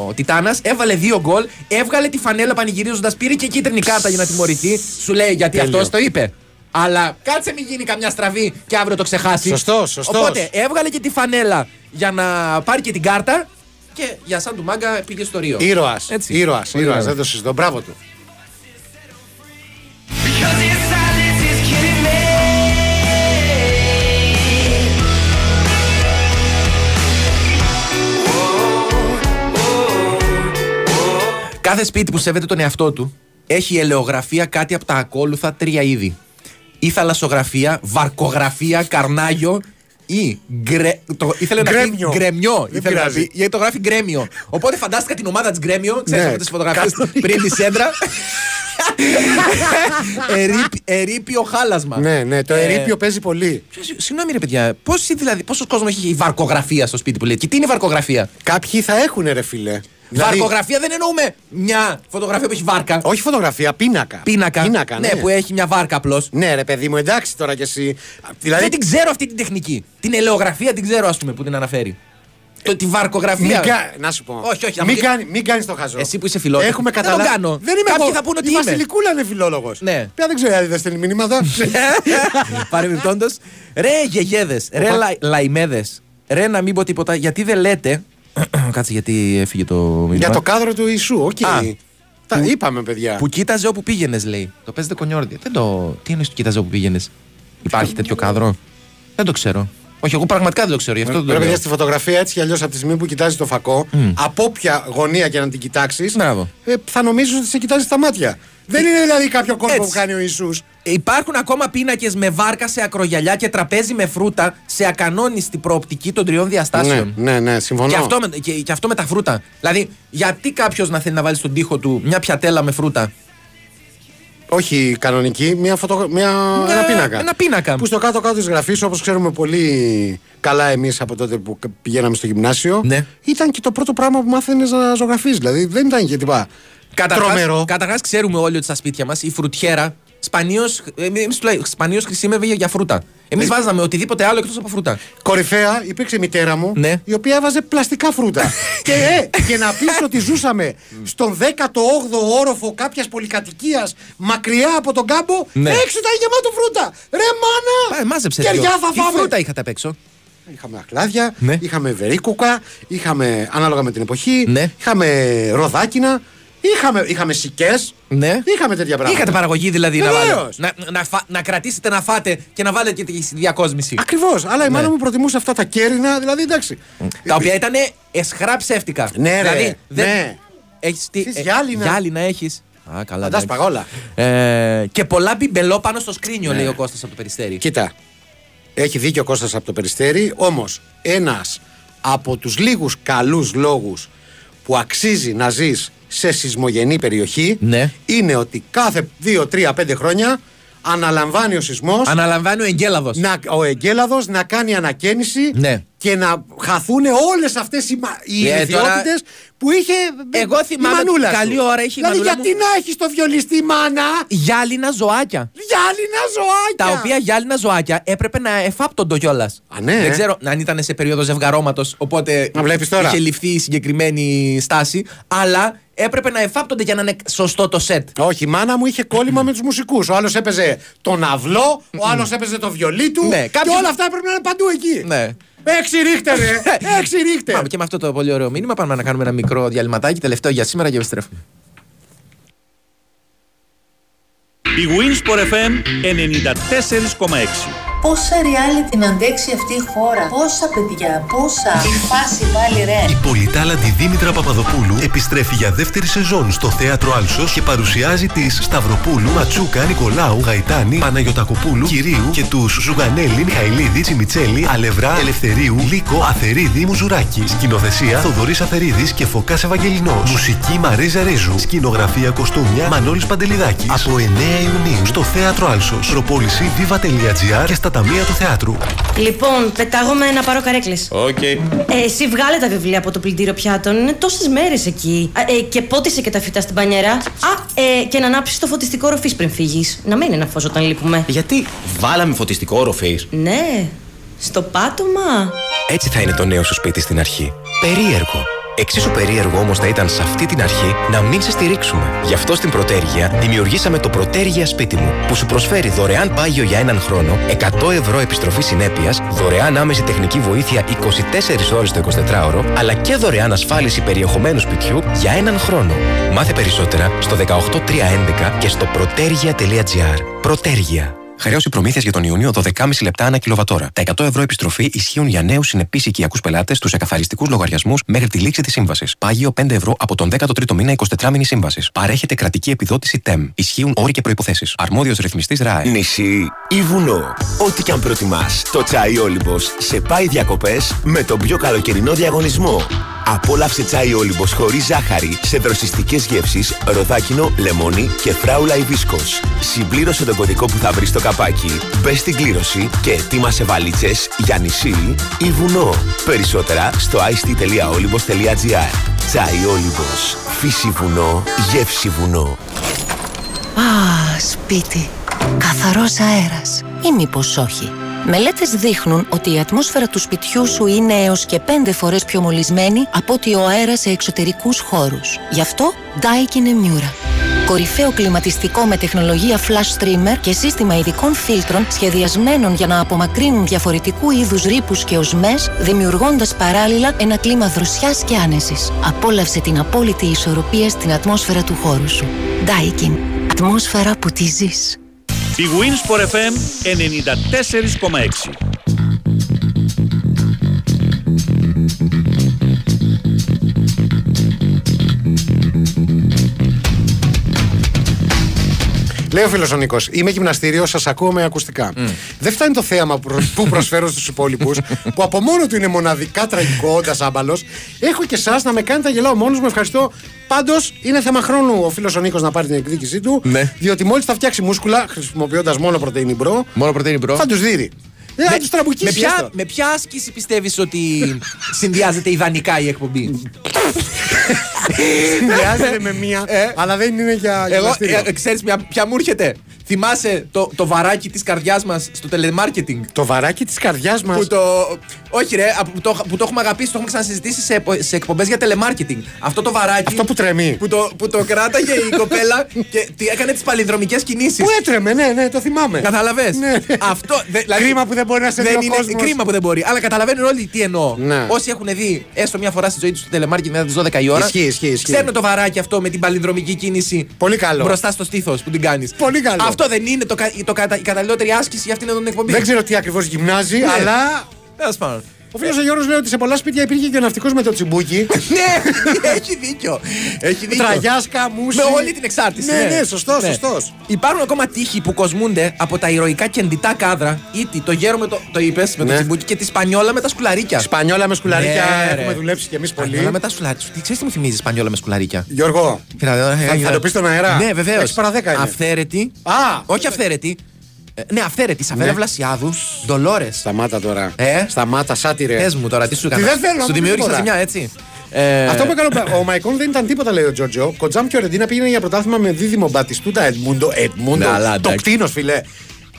Speaker 3: ο Τιτάνας, έβαλε δύο γκολ, έβγαλε τη φανέλα πανηγυρίζοντας, πήρε και κίτρινη κάρτα για να τιμωρηθεί. Σου λέει γιατί
Speaker 2: Τέλειο.
Speaker 3: αυτός το είπε. Αλλά κάτσε μην γίνει καμιά στραβή και αύριο το ξεχάσεις.
Speaker 2: Σωστός, σωστός.
Speaker 3: Οπότε έβγαλε και τη φανέλα για να πάρει και την κάρτα και για σαν του μάγκα πήγε στο Ρίο.
Speaker 2: Ήρωας.
Speaker 3: Έτσι.
Speaker 2: Ήρωας.
Speaker 3: Πολύ
Speaker 2: Ήρωας.
Speaker 3: ωραίο.
Speaker 2: Δεν το συζητώ. Μπράβο του.
Speaker 3: Κάθε σπίτι που σέβεται τον εαυτό του έχει ελαιογραφία κάτι από τα ακόλουθα τρία είδη. Ή θαλασσογραφία, βαρκογραφία, καρνάγιο ή γκρε... το... ήθελε να πει
Speaker 2: Γκρέμιο.
Speaker 3: γκρεμιό.
Speaker 2: Δεν
Speaker 3: Ήθελε να
Speaker 2: πειράζει.
Speaker 3: πει, γιατί το γράφει γκρέμιο. Οπότε φαντάστηκα την ομάδα της γκρέμιο, ξέρεις
Speaker 2: Ναι.
Speaker 3: αυτέ τις φωτογραφίες
Speaker 2: Κανονικά.
Speaker 3: πριν της σέντρα. Ερείπ- Ερείπιο χάλασμα.
Speaker 2: Ναι, ναι, το
Speaker 3: Ε,
Speaker 2: ερείπιο παίζει πολύ.
Speaker 3: ποιος- Συγγνώμη ρε παιδιά, πόσοι, δηλαδή, πόσος κόσμος έχει η βαρκογραφία στο σπίτι που λέει. Και τι είναι η βαρκογραφία;
Speaker 2: Κάποιοι θα έχουν, ρε φίλε. Δηλαδή-
Speaker 3: Βαρκογραφία δεν εννοούμε μια φωτογραφία που έχει βάρκα.
Speaker 2: Όχι φωτογραφία, πίνακα.
Speaker 3: Πίνακα.
Speaker 2: Πίνακα, ναι.
Speaker 3: που έχει μια βάρκα απλώς.
Speaker 2: Ναι, ρε παιδί μου, εντάξει τώρα κι εσύ. Δηλαδή,
Speaker 3: Δεν την ξέρω αυτή την τεχνική. Την ελαιογραφία την ξέρω, ας πούμε, που την αναφέρει. Το, τη βαρκογραφία.
Speaker 2: μην κα- Να σου πω.
Speaker 3: Όχι, όχι, να
Speaker 2: Μην,
Speaker 3: μου-
Speaker 2: κάνει, μην κάνεις το χαζό.
Speaker 3: Εσύ που είσαι φιλόλογο.
Speaker 2: Έχουμε
Speaker 3: Δεν το
Speaker 2: καταλάβει.
Speaker 3: κάνω.
Speaker 2: Δεν είμαι
Speaker 3: Κάποιοι
Speaker 2: εγώ.
Speaker 3: θα πούνε ότι
Speaker 2: η
Speaker 3: είμαι.
Speaker 2: Βασιλικούλα είναι φιλόλογος.
Speaker 3: Ναι.
Speaker 2: Πια δεν ξέρω, αν δεν στέλνει μηνύματα.
Speaker 3: Παρεμπιπτόντως. Ρε γεγέδες, ρε
Speaker 2: Οπα.
Speaker 3: λαϊ, λαϊμέδες. Ρε να μην πω τίποτα, γιατί δεν λέτε. Κάτσε γιατί έφυγε το μήνυμα.
Speaker 2: Για το κάδρο του Ιησού, οκ.
Speaker 3: Α.
Speaker 2: Τα είπαμε, παιδιά.
Speaker 3: Που κοίταζε όπου πήγαινες, λέει. Το παίζετε κονιόρδι. Δεν το. Τι εννοείς που κοίταζε όπου πήγαινες; Υπάρχει τέτοιο κάδρο; Δεν το ξέρω. Όχι, εγώ πραγματικά δεν το ξέρω. Γι' αυτό δεν το
Speaker 2: Πρέπει να
Speaker 3: λέω.
Speaker 2: στη φωτογραφία έτσι κι αλλιώς από τη στιγμή που κοιτάζει το φακό, από όποια γωνία και να την κοιτάξεις, ε, θα νομίζεις ότι σε κοιτάζει στα μάτια. Δεν είναι δηλαδή κάποιο κόλπο
Speaker 3: Έτσι.
Speaker 2: που κάνει ο Ιησούς.
Speaker 3: Υπάρχουν ακόμα πίνακες με βάρκα σε ακρογιαλιά και τραπέζι με φρούτα σε ακανόνιστη προοπτική των τριών διαστάσεων.
Speaker 2: Ναι, ναι, ναι, συμφωνώ.
Speaker 3: Και αυτό, με, και, και αυτό με τα φρούτα. Δηλαδή, γιατί κάποιος να θέλει να βάλει στον τοίχο του μια πιατέλα με φρούτα;
Speaker 2: Όχι κανονική, μια φωτο... μια...
Speaker 3: Ναι,
Speaker 2: ένα πίνακα.
Speaker 3: ένα πίνακα.
Speaker 2: Που στο κάτω-κάτω της γραφής, όπως ξέρουμε πολύ καλά εμείς από τότε που πηγαίναμε στο γυμνάσιο,
Speaker 3: Ναι.
Speaker 2: ήταν και το πρώτο πράγμα που μάθαινες να ζωγραφεί. Δηλαδή δεν ήταν και τίποτα. Τρομερό.
Speaker 3: Καταρχάς, ξέρουμε όλοι ότι στα σπίτια μας η φρουτιέρα σπανίω χρησιμεύει για φρούτα. Εμείς
Speaker 2: Ε.
Speaker 3: βάζαμε οτιδήποτε άλλο εκτός από φρούτα.
Speaker 2: Κορυφαία υπήρξε η μητέρα μου,
Speaker 3: Ναι.
Speaker 2: η οποία έβαζε πλαστικά φρούτα. και, ε, και να πεις ότι ζούσαμε στον 18ο όροφο κάποιας πολυκατοικίας μακριά από τον κάμπο,
Speaker 3: Ναι.
Speaker 2: έξω ήταν γεμάτο φρούτα. Ρε μάνα!
Speaker 3: Ε, μάζεψε
Speaker 2: Κεριά
Speaker 3: δύο.
Speaker 2: θα
Speaker 3: Τι
Speaker 2: φάμε.
Speaker 3: φρούτα είχατε απ' έξω;
Speaker 2: Είχαμε ακλάδια,
Speaker 3: Ναι.
Speaker 2: είχαμε βερίκουκα, είχαμε ανάλογα με την εποχή,
Speaker 3: Ναι.
Speaker 2: είχαμε ροδάκινα, είχαμε, είχαμε σικές.
Speaker 3: Ναι.
Speaker 2: Είχαμε τέτοια πράγματα.
Speaker 3: Είχατε παραγωγή δηλαδή να,
Speaker 2: Βεβαίως.
Speaker 3: βάλετε, να, να, φα- να κρατήσετε να φάτε και να βάλετε και τη διακόσμηση.
Speaker 2: Ακριβώς. Αλλά η
Speaker 3: Ναι.
Speaker 2: μάνα μου προτιμούσε αυτά τα κέρινα, δηλαδή εντάξει.
Speaker 3: Τα οποία ήταν εσχρά ψεύτικα.
Speaker 2: Ναι, ρε.
Speaker 3: δηλαδή, δεν-
Speaker 2: Ναι.
Speaker 3: Έχεις τι,
Speaker 2: Εσείς γυάλινα.
Speaker 3: γυάλινα έχεις. Α, καλά.
Speaker 2: Φαντάς
Speaker 3: εντάξει.
Speaker 2: παγόλα.
Speaker 3: Ε, και πολλά μπιμπελό πάνω στο σκρίνιο,
Speaker 2: Ναι.
Speaker 3: λέει ο Κώστας από το περιστέρι.
Speaker 2: Κοίτα, έχει δίκιο ο Κώστας από το Περιστέρι, όμως ένας από τους λίγους καλούς λόγους που αξίζει να ζεις σε σεισμογενή περιοχή
Speaker 3: Ναι.
Speaker 2: είναι ότι κάθε 2, 3, 5 χρόνια αναλαμβάνει ο σεισμός
Speaker 3: Αναλαμβάνει ο Εγκέλαδος.
Speaker 2: να, ο Εγκέλαδος να κάνει ανακαίνιση
Speaker 3: Ναι.
Speaker 2: και να χαθούν όλες αυτές οι, μα- οι
Speaker 3: Ε,
Speaker 2: ιδιότητες που είχε
Speaker 3: Εγώ
Speaker 2: η
Speaker 3: θυμάμαι
Speaker 2: μανούλας σου.
Speaker 3: καλή ώρα είχε η
Speaker 2: δηλαδή,
Speaker 3: μανούλα
Speaker 2: γιατί
Speaker 3: μου.
Speaker 2: να έχεις το βιολιστή μάνα;
Speaker 3: Γυάλινα ζωάκια.
Speaker 2: γυάλινα ζωάκια
Speaker 3: Τα οποία γυάλινα ζωάκια έπρεπε να εφάπτονται κιόλας.
Speaker 2: Α, ναι,
Speaker 3: Δεν
Speaker 2: ε.
Speaker 3: ξέρω αν ήταν σε περίοδο ζευγαρώματος, οπότε
Speaker 2: Να βλέπεις τώρα.
Speaker 3: είχε ληφθεί η συγκεκριμένη στάση. Αλλά έπρεπε να εφάπτονται για να είναι σωστό το σετ.
Speaker 2: Όχι, η μάνα μου είχε κόλλημα με τους μουσικούς. Ο άλλος έπαιζε τον αυλό, ο άλλος έπαιζε το βιολί του.
Speaker 3: Ναι,
Speaker 2: Και
Speaker 3: κάποιος-
Speaker 2: όλα αυτά έπρεπε να είναι παντού εκεί.
Speaker 3: Ναι.
Speaker 2: Έξι ρίχτερ, ρε! Έξι ρίχτερ!
Speaker 3: Πάμε και με αυτό το πολύ ωραίο μήνυμα. Πάμε να κάνουμε ένα μικρό διαλυματάκι, τελευταίο για σήμερα και επιστρέφουμε.
Speaker 14: Η Winsport FM 94,6.
Speaker 16: Πόσα reality να αντέξει αυτή η χώρα. Πόσα παιδιά, πόσα. Η φάση πάλι ρε.
Speaker 5: Η πολυτάλαντη Δήμητρα Παπαδοπούλου επιστρέφει για δεύτερη σεζόν στο Θέατρο Άλσος και παρουσιάζει τις Σταυροπούλου, Ματσούκα, Νικολάου, Γαϊτάνη, Παναγιωτακοπούλου, Κυρίου και τους Ζουγανέλη, Μιχαηλίδη, Τσιμιτσέλη, Αλευρά, Ελευθερίου, Λίκο, Αθερίδη, Μουζουράκη. Σκηνοθεσία Θοδωρής Αθερίδης και Φωκάς Ευαγγελινός. Μουσική Μαρίζα Ρίζου. Σκηνογραφία κοστούμια Μανώλης Παντελιδάκης. Από 9 Ιουνίου στο Θέατρο Άλσος. Προπώληση viva.gr και στα ταμεία του θεάτρου.
Speaker 11: Λοιπόν, πετάγομαι να πάρω καρέκλες.
Speaker 5: Οκ.
Speaker 11: Ε, εσύ βγάλε τα βιβλία από το πλυντήριο πιάτων. Είναι τόσες μέρες εκεί. Α, ε, και πότισε και τα φυτά στην μπανιέρα. Α, ε, και να ανάψεις το φωτιστικό οροφής πριν φύγεις. Να μένει ένα φως όταν λείπουμε.
Speaker 17: Γιατί βάλαμε φωτιστικό οροφής.
Speaker 11: Ναι, στο πάτωμα.
Speaker 17: Έτσι θα είναι το νέο σου σπίτι στην αρχή. Περίεργο. Εξίσου περίεργο όμως θα ήταν σε αυτή την αρχή να μην σε στηρίξουμε. Γι' αυτό στην Protergia δημιουργήσαμε το Protergia Σπίτι μου, που σου προσφέρει δωρεάν πάγιο για έναν χρόνο, 100 ευρώ επιστροφή συνέπειας, δωρεάν άμεση τεχνική βοήθεια 24 ώρες το 24ωρο, αλλά και δωρεάν ασφάλιση περιεχομένου σπιτιού για έναν χρόνο. Μάθε περισσότερα στο 18311 και στο πρωτέργεια.gr. Πρωτέργεια. Χρέωση προμήθειας για τον Ιούνιο 12,5 λεπτά ανά κιλοβατόρα. Τα 100 ευρώ επιστροφή ισχύουν για νέους συνεπείς οικιακούς πελάτες στους εκαθαριστικούς λογαριασμούς μέχρι τη λήξη της σύμβασης. Πάγιο 5 ευρώ από τον 13ο μήνα 24 μήνη σύμβασης. Παρέχεται κρατική επιδότηση TEM. Ισχύουν όροι και προποθέσει. Αρμόδιος ρυθμιστής ΡΑΕ.
Speaker 18: Νησί ή βουνό. Ό,τι και αν προτιμάς, το τσάι Όλυμπος σε πάει διακοπές με τον πιο καλοκαιρινό διαγωνισμό. Απόλαυσε τσάι Όλυμπος χωρίς ζάχαρη σε δροσιστικές γεύσεις, ροδάκινο, λεμόνι και φράουλα υβίσκος. Συμπλήρωσε τον κωδικό που θα βρεις στο καπάκι, μπε στην κλήρωση και ετοίμασε βαλίτσες για νησί ή βουνό. Περισσότερα στο ict.olybos.gr Τσάι Όλυμπος. Φύση βουνό, γεύση βουνό.
Speaker 16: Α, σπίτι. Καθαρός αέρας. Ή μήπως όχι.
Speaker 11: Μελέτες δείχνουν ότι η ατμόσφαιρα του σπιτιού σου είναι έως και πέντε φορές πιο μολυσμένη από ότι ο αέρας σε εξωτερικούς χώρους. Γι' αυτό Daikin Emura. Κορυφαίο κλιματιστικό με τεχνολογία flash streamer και σύστημα ειδικών φίλτρων σχεδιασμένων για να απομακρύνουν διαφορετικού είδους ρήπους και οσμές, δημιουργώντας παράλληλα ένα κλίμα δροσιάς και άνεσης. Απόλαυσε την απόλυτη ισορροπία στην ατμόσφαιρα του χώρου σου. Daikin. Ατμόσφαιρα που τη ζεις.
Speaker 14: Πιγουίνς πορ φέμ ενενήδα.
Speaker 2: Λέει ο φίλο ο Νίκο, είμαι γυμναστήριο, σας ακούω με ακουστικά. Δεν φτάνει το θέαμα που, προ- που προσφέρω στους υπόλοιπους, που από μόνο του είναι μοναδικά τραγικό όντα άμπαλος. Έχω και εσάς να με κάνετε να γελάω μόνος μου. Ευχαριστώ. Πάντως είναι θέμα χρόνου ο φίλο ο Νίκο να πάρει την εκδίκησή του.
Speaker 3: Ναι.
Speaker 2: Διότι μόλις θα φτιάξει μούσκουλα χρησιμοποιώντας μόνο πρωτεΐνη bro,
Speaker 3: Μόνο πρωτεΐνη bro.
Speaker 2: θα τους δίνει. Δεν θα τους
Speaker 3: με,
Speaker 2: τραμπουκίσει.
Speaker 3: ποια,
Speaker 2: έστω.
Speaker 3: με ποια άσκηση πιστεύεις ότι συνδυάζεται ιδανικά η εκπομπή;
Speaker 2: Συνδυάζεται με μία, αλλά δεν είναι για
Speaker 3: Εγώ,
Speaker 2: γυμναστήριο.
Speaker 3: ε, ξέρεις ποια, ποια μου έρχεται; Θυμάσαι το, το βαράκι της καρδιάς μας στο telemarketing;
Speaker 2: Το βαράκι της καρδιάς μας.
Speaker 3: Που το, όχι ρε, από- που το, που το έχουμε αγαπήσει, το έχουμε ξανασυζητήσει σε, επο- σε εκπομπές για telemarketing. Αυτό το βαράκι.
Speaker 2: Αυτό που τρεμεί.
Speaker 3: Που το, που το κράταγε η κοπέλα και τι έκανε τις παλινδρομικές κινήσεις.
Speaker 2: Πού έτρεμε, ναι, ναι, το θυμάμαι.
Speaker 3: Καταλαβες.
Speaker 2: Ναι.
Speaker 3: Αυτό. δε- δηλαδή,
Speaker 2: Κρίμα που δεν μπορεί να σε δει
Speaker 3: δεν
Speaker 2: ο
Speaker 3: είναι,
Speaker 2: κόσμος.
Speaker 3: Κρίμα που δεν μπορεί. Αλλά καταλαβαίνουν όλοι τι εννοώ.
Speaker 2: Ναι.
Speaker 3: Όσοι έχουν δει έστω μια φορά στη ζωή τους το telemarketing μετά τις 12 η ώρα.
Speaker 2: Ισχύει, ισχύει, ισχύει.
Speaker 3: Ξέρουν το βαράκι αυτό με την παλινδρομική κίνηση.
Speaker 2: Πολύ καλό.
Speaker 3: Μπροστά στο στήθος που την κάνεις.
Speaker 2: Πολύ καλό.
Speaker 3: Αυτό δεν είναι το, κα- το, κατα- η καταλληλότερη άσκηση για αυτήν εδώ την εκπομπή.
Speaker 2: Δεν ξέρω τι ακριβώς γυμνάζει,
Speaker 3: Ναι.
Speaker 2: αλλά.
Speaker 3: Τέλος πάντων.
Speaker 2: Ο φίλος ο Γιώργος λέει ότι σε πολλά σπίτια υπήρχε και ο ναυτικός με το τσιμπούκι.
Speaker 3: ναι, έχει δίκιο. Έχει δίκιο.
Speaker 2: Τραγιάσκα, μουσι.
Speaker 3: Με όλη την εξάρτηση.
Speaker 2: Ναι, ναι, σωστός,
Speaker 3: Ναι.
Speaker 2: σωστός.
Speaker 3: Υπάρχουν ακόμα τείχοι που κοσμούνται από τα ηρωικά και εντυτά κάδρα. Ήτι το γέρο με το, το είπες με το
Speaker 2: Ναι.
Speaker 3: τσιμπούκι και τη σπανιόλα με τα σκουλαρίκια.
Speaker 2: Σπανιόλα με σκουλαρίκια
Speaker 3: Ναι,
Speaker 2: έχουμε
Speaker 3: ρε.
Speaker 2: δουλέψει κι εμείς πολύ.
Speaker 3: Σπανιόλα με τα σκουλαρίκια. Τι ξέρεις τι μου θυμίζει σπανιόλα με σκουλαρίκια;
Speaker 2: Γιώργο, θα, θα το πεις στον αέρα.
Speaker 3: Ναι, βεβαίως.
Speaker 2: Έξι παρά δέκα είναι.
Speaker 3: Αυθαίρετη.
Speaker 2: Α,
Speaker 3: Όχι αυθαίρετη. Ε, ναι, αυθαίρετη. Σαβέρα
Speaker 2: Ναι.
Speaker 3: Βλασιάδους. Ντολόρες.
Speaker 2: Σταμάτα τώρα.
Speaker 3: Ε;
Speaker 2: Σταμάτα, σάτυρε.
Speaker 3: Πες μου τώρα, τι σου
Speaker 2: Τι
Speaker 3: έκανα.
Speaker 2: δεν θέλω, να
Speaker 3: Σου
Speaker 2: πω
Speaker 3: δημιούργησα
Speaker 2: τίποτα.
Speaker 3: ζημιά, έτσι. Ε,
Speaker 2: Αυτό που έκανε ο- ο Μαϊκόν δεν ήταν τίποτα, λέει ο Τζότζο. Κοντζάμ και ο Ρεντίνα πήγαινε για πρωτάθλημα με δίδυμο Μπατιστούτα Εντμούντο. Εντμούντο.
Speaker 3: Ναι, αλλά
Speaker 2: το
Speaker 3: εντάξει.
Speaker 2: κτίνος, φιλέ.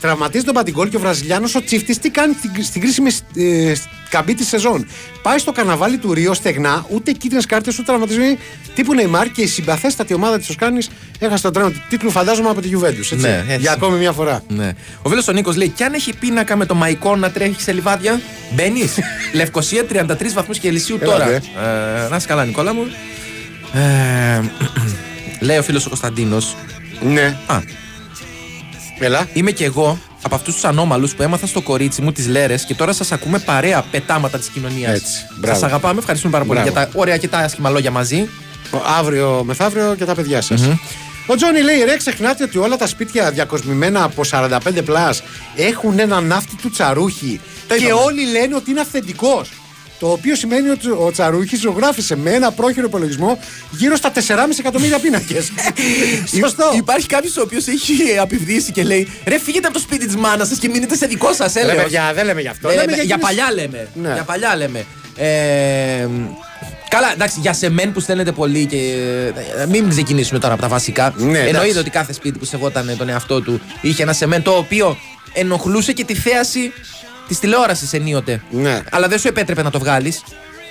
Speaker 2: Τραυματίζει τον Πατιγκόλ και ο Βραζιλιάνος ο Τσίφτης τι κάνει στην, στην κρίσιμη ε, καμπή της σεζόν. Πάει στο καναβάλι του Ρίο στεγνά, ούτε κίτρινες κάρτες ούτε τραυματισμοί τύπου Νεϊμάρ και η συμπαθέστατη ομάδα της Οσκάνης έχασε τον τρένο του τίτλου, φαντάζομαι από τη Γιουβέντους.
Speaker 3: Ναι, έτσι.
Speaker 2: Για ακόμη μια φορά.
Speaker 3: Ναι. Ο φίλος ο Νίκος λέει: Κι αν έχει πίνακα με το μαϊκό να τρέχει σε λιβάδια, μπαίνεις. Λευκοσία 33 βαθμούς Κελσίου
Speaker 2: Έλα,
Speaker 3: τώρα.
Speaker 2: δε.
Speaker 3: Ε, να είσαι καλά, Νικόλα μου. Ε, λέει ο φίλος ο Κωνσταντίνος.
Speaker 2: Ναι.
Speaker 3: Α,
Speaker 2: Έλα.
Speaker 3: είμαι κι εγώ από αυτούς τους ανώμαλους που έμαθα στο κορίτσι μου τις λέρες και τώρα σας ακούμε παρέα πετάματα της κοινωνίας.
Speaker 2: Έτσι. Μπράβο.
Speaker 3: Σας αγαπάμε, ευχαριστούμε πάρα πολύ
Speaker 2: Μπράβο.
Speaker 3: για τα ωραία και τα άσχημα λόγια μαζί.
Speaker 2: Αύριο μεθαύριο και τα παιδιά σας. Ο Τζόνι λέει: Ρε, ξεχνάτε ότι όλα τα σπίτια διακοσμημένα από 45 πλάς έχουν ένα ναύτη του τσαρούχη.
Speaker 3: Το
Speaker 2: και
Speaker 3: είπαμε.
Speaker 2: όλοι λένε ότι είναι αυθεντικός. Το οποίο σημαίνει ότι ο Τσαρούχης ζωγράφησε με ένα πρόχειρο υπολογισμό γύρω στα 4,5 εκατομμύρια πίνακες. Σωστό.
Speaker 3: Υ- Υπάρχει κάποιος ο οποίος έχει απειβδίσει και λέει: Ρε, φύγετε από το σπίτι της μάνας σας και μείνετε σε δικό σας,
Speaker 2: Ρε,
Speaker 3: έλεγα.
Speaker 2: παιδιά, δεν λέμε γι' αυτό.
Speaker 3: Ναι,
Speaker 2: λέμε
Speaker 3: για, για
Speaker 2: εκείνες-
Speaker 3: παλιά λέμε.
Speaker 2: Ναι.
Speaker 3: Για παλιά λέμε. Ε, καλά, εντάξει, για σεμέν που στέλνετε πολύ και. ε, Μην ξεκινήσουμε τώρα από τα βασικά.
Speaker 2: Ναι, εντάξει.
Speaker 3: Εννοείται ότι κάθε σπίτι που σεβόταν τον εαυτό του είχε ένα σεμέν το οποίο ενοχλούσε και τη θέαση της τηλεόρασης ενίοτε.
Speaker 2: Ναι.
Speaker 3: Αλλά δεν σου επέτρεπε να το βγάλεις.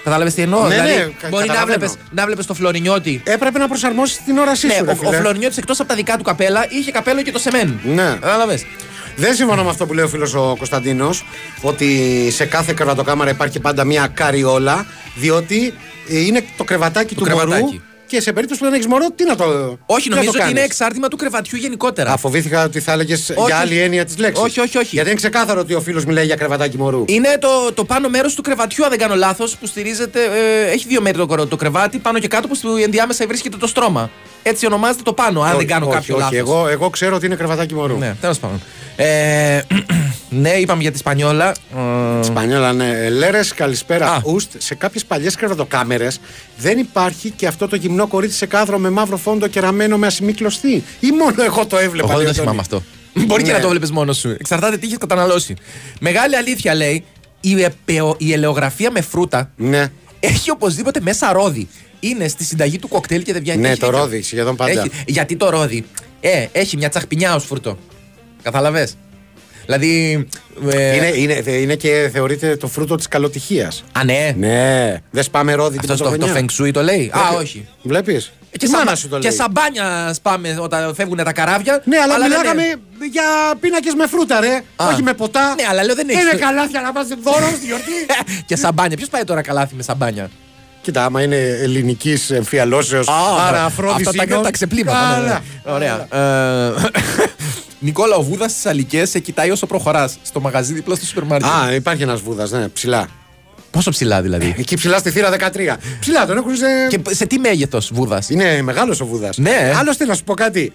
Speaker 3: Κατάλαβες τι εννοώ;
Speaker 2: Ναι,
Speaker 3: δηλαδή,
Speaker 2: ναι, κα-
Speaker 3: μπορεί να
Speaker 2: καταλαβαίνω.
Speaker 3: βλέπεις, να βλέπεις το Φλωρινιώτη.
Speaker 2: Έπρεπε να προσαρμόσεις την όρασή
Speaker 3: Ναι,
Speaker 2: σου. ρε,
Speaker 3: ο, ο
Speaker 2: φίλε.
Speaker 3: Φλωρινιώτης εκτός από τα δικά του καπέλα είχε καπέλο και το σεμέν.
Speaker 2: Ναι.
Speaker 3: Κατάλαβες;
Speaker 2: Δεν συμφωνώ με αυτό που λέει ο φίλος ο Κωνσταντίνος, ότι σε κάθε κρεβατοκάμαρα υπάρχει πάντα μια καριόλα, διότι ε, είναι το κρεβατάκι του μωρού.
Speaker 3: Κρεβατάκι.
Speaker 2: Και σε περίπτωση που δεν έχεις μωρό, τι να το.
Speaker 3: Όχι,
Speaker 2: τι να
Speaker 3: νομίζω
Speaker 2: το
Speaker 3: ότι είναι
Speaker 2: κάνεις;
Speaker 3: εξάρτημα του κρεβατιού γενικότερα.
Speaker 2: Α, φοβήθηκα ότι θα έλεγες
Speaker 3: Όχι.
Speaker 2: για άλλη έννοια της λέξης.
Speaker 3: Όχι, όχι, όχι.
Speaker 2: Γιατί είναι ξεκάθαρο ότι ο φίλος μιλάει για κρεβατάκι μωρού.
Speaker 3: Είναι το, το πάνω μέρος του κρεβατιού, αν δεν κάνω λάθος, που στηρίζεται. ε, έχει δύο μέρη το, κορο- το κρεβάτι, πάνω και κάτω, που στο ενδιάμεσα βρίσκεται το στρώμα. Έτσι ονομάζεται το πάνω, αν
Speaker 2: Όχι,
Speaker 3: δεν κάνω
Speaker 2: όχι,
Speaker 3: κάποιο
Speaker 2: όχι,
Speaker 3: λάθος.
Speaker 2: Εγώ, εγώ ξέρω ότι είναι κρεβατάκι μωρού.
Speaker 3: Ναι, τέλος πάντων. Ε, ναι, είπαμε για τη Σπανιόλα. Ε,
Speaker 2: Σπανιόλα, ναι. Λέρες, καλησπέρα. Ουστ, σε κάποιες παλιές κρεβατοκάμερες δεν υπάρχει και αυτό το γυμνό κορίτσι σε κάδρο με μαύρο φόντο και ραμμένο με ασημή κλωστή. Ή μόνο εγώ το έβλεπα.
Speaker 3: Εγώ
Speaker 2: λέει
Speaker 3: δεν
Speaker 2: ο
Speaker 3: το θυμάμαι
Speaker 2: Τόνι.
Speaker 3: αυτό. Μπορεί και
Speaker 2: Ναι.
Speaker 3: να το βλέπεις μόνος σου. Εξαρτάται τι έχει καταναλώσει. Μεγάλη αλήθεια λέει, η, επαιο- η ελαιογραφία με φρούτα
Speaker 2: Ναι.
Speaker 3: έχει οπωσδήποτε μέσα ρόδι. Είναι στη συνταγή του κοκτέιλ και δεν βγαίνει.
Speaker 2: Ναι,
Speaker 3: Έχει
Speaker 2: το
Speaker 3: δίκιο.
Speaker 2: ρόδι, σχεδόν πάντα.
Speaker 3: Έχει- γιατί το ρόδι; Ε, έχει μια τσαχπινιά ως φρούτο. Καταλαβέ. Δηλαδή. ε,
Speaker 2: Είναι, είναι, θε- είναι και θεωρείται το φρούτο της καλοτυχίας.
Speaker 3: Α, ναι.
Speaker 2: Ναι. Δεν σπάμε ρόδι την
Speaker 3: Αυτός το, το
Speaker 2: πρωτοχρονιά.
Speaker 3: Feng Shui το λέει; Α,
Speaker 2: Βλέπει-
Speaker 3: όχι.
Speaker 2: Βλέπεις;
Speaker 3: Και,
Speaker 2: Η μάνα
Speaker 3: σαμπα-
Speaker 2: σου το
Speaker 3: και
Speaker 2: λέει.
Speaker 3: σαμπάνια σπάμε όταν φεύγουν τα καράβια.
Speaker 2: Ναι, αλλά,
Speaker 3: δεν
Speaker 2: μιλάγαμε
Speaker 3: είναι.
Speaker 2: για πίνακες με φρούτα, ρε.
Speaker 3: Α.
Speaker 2: Όχι με ποτά.
Speaker 3: Ναι, αλλά λέω δεν έχεις.
Speaker 2: Είναι καλάθια να πα δώρο στη γιορτή.
Speaker 3: και σαμπάνια. Ποιος πάει τώρα καλάθι με σαμπάνια;
Speaker 2: Κοίτα, άμα είναι ελληνικής εμφιαλώσεως. Άρα
Speaker 3: Α,
Speaker 2: αφρόδισή.
Speaker 3: Αυτά τα, τα ξεπλήματα. ναι, ναι. Ωραία. Ε, Νικόλα, ο Βούδας στις Αλικές σε κοιτάει όσο προχωράς. Στο μαγαζί δίπλα στο σούπερ μάρκετ.
Speaker 2: Α, υπάρχει ένας βούδας, ναι, ψηλά.
Speaker 3: Πόσο ψηλά δηλαδή;
Speaker 2: Εκεί ψηλά στη θύρα 13. Ψηλά τον έχουν σε.
Speaker 3: Και σε τι μέγεθος Βούδας;
Speaker 2: Είναι μεγάλος ο βούδας.
Speaker 3: Ναι.
Speaker 2: Άλλωστε, να σου πω κάτι.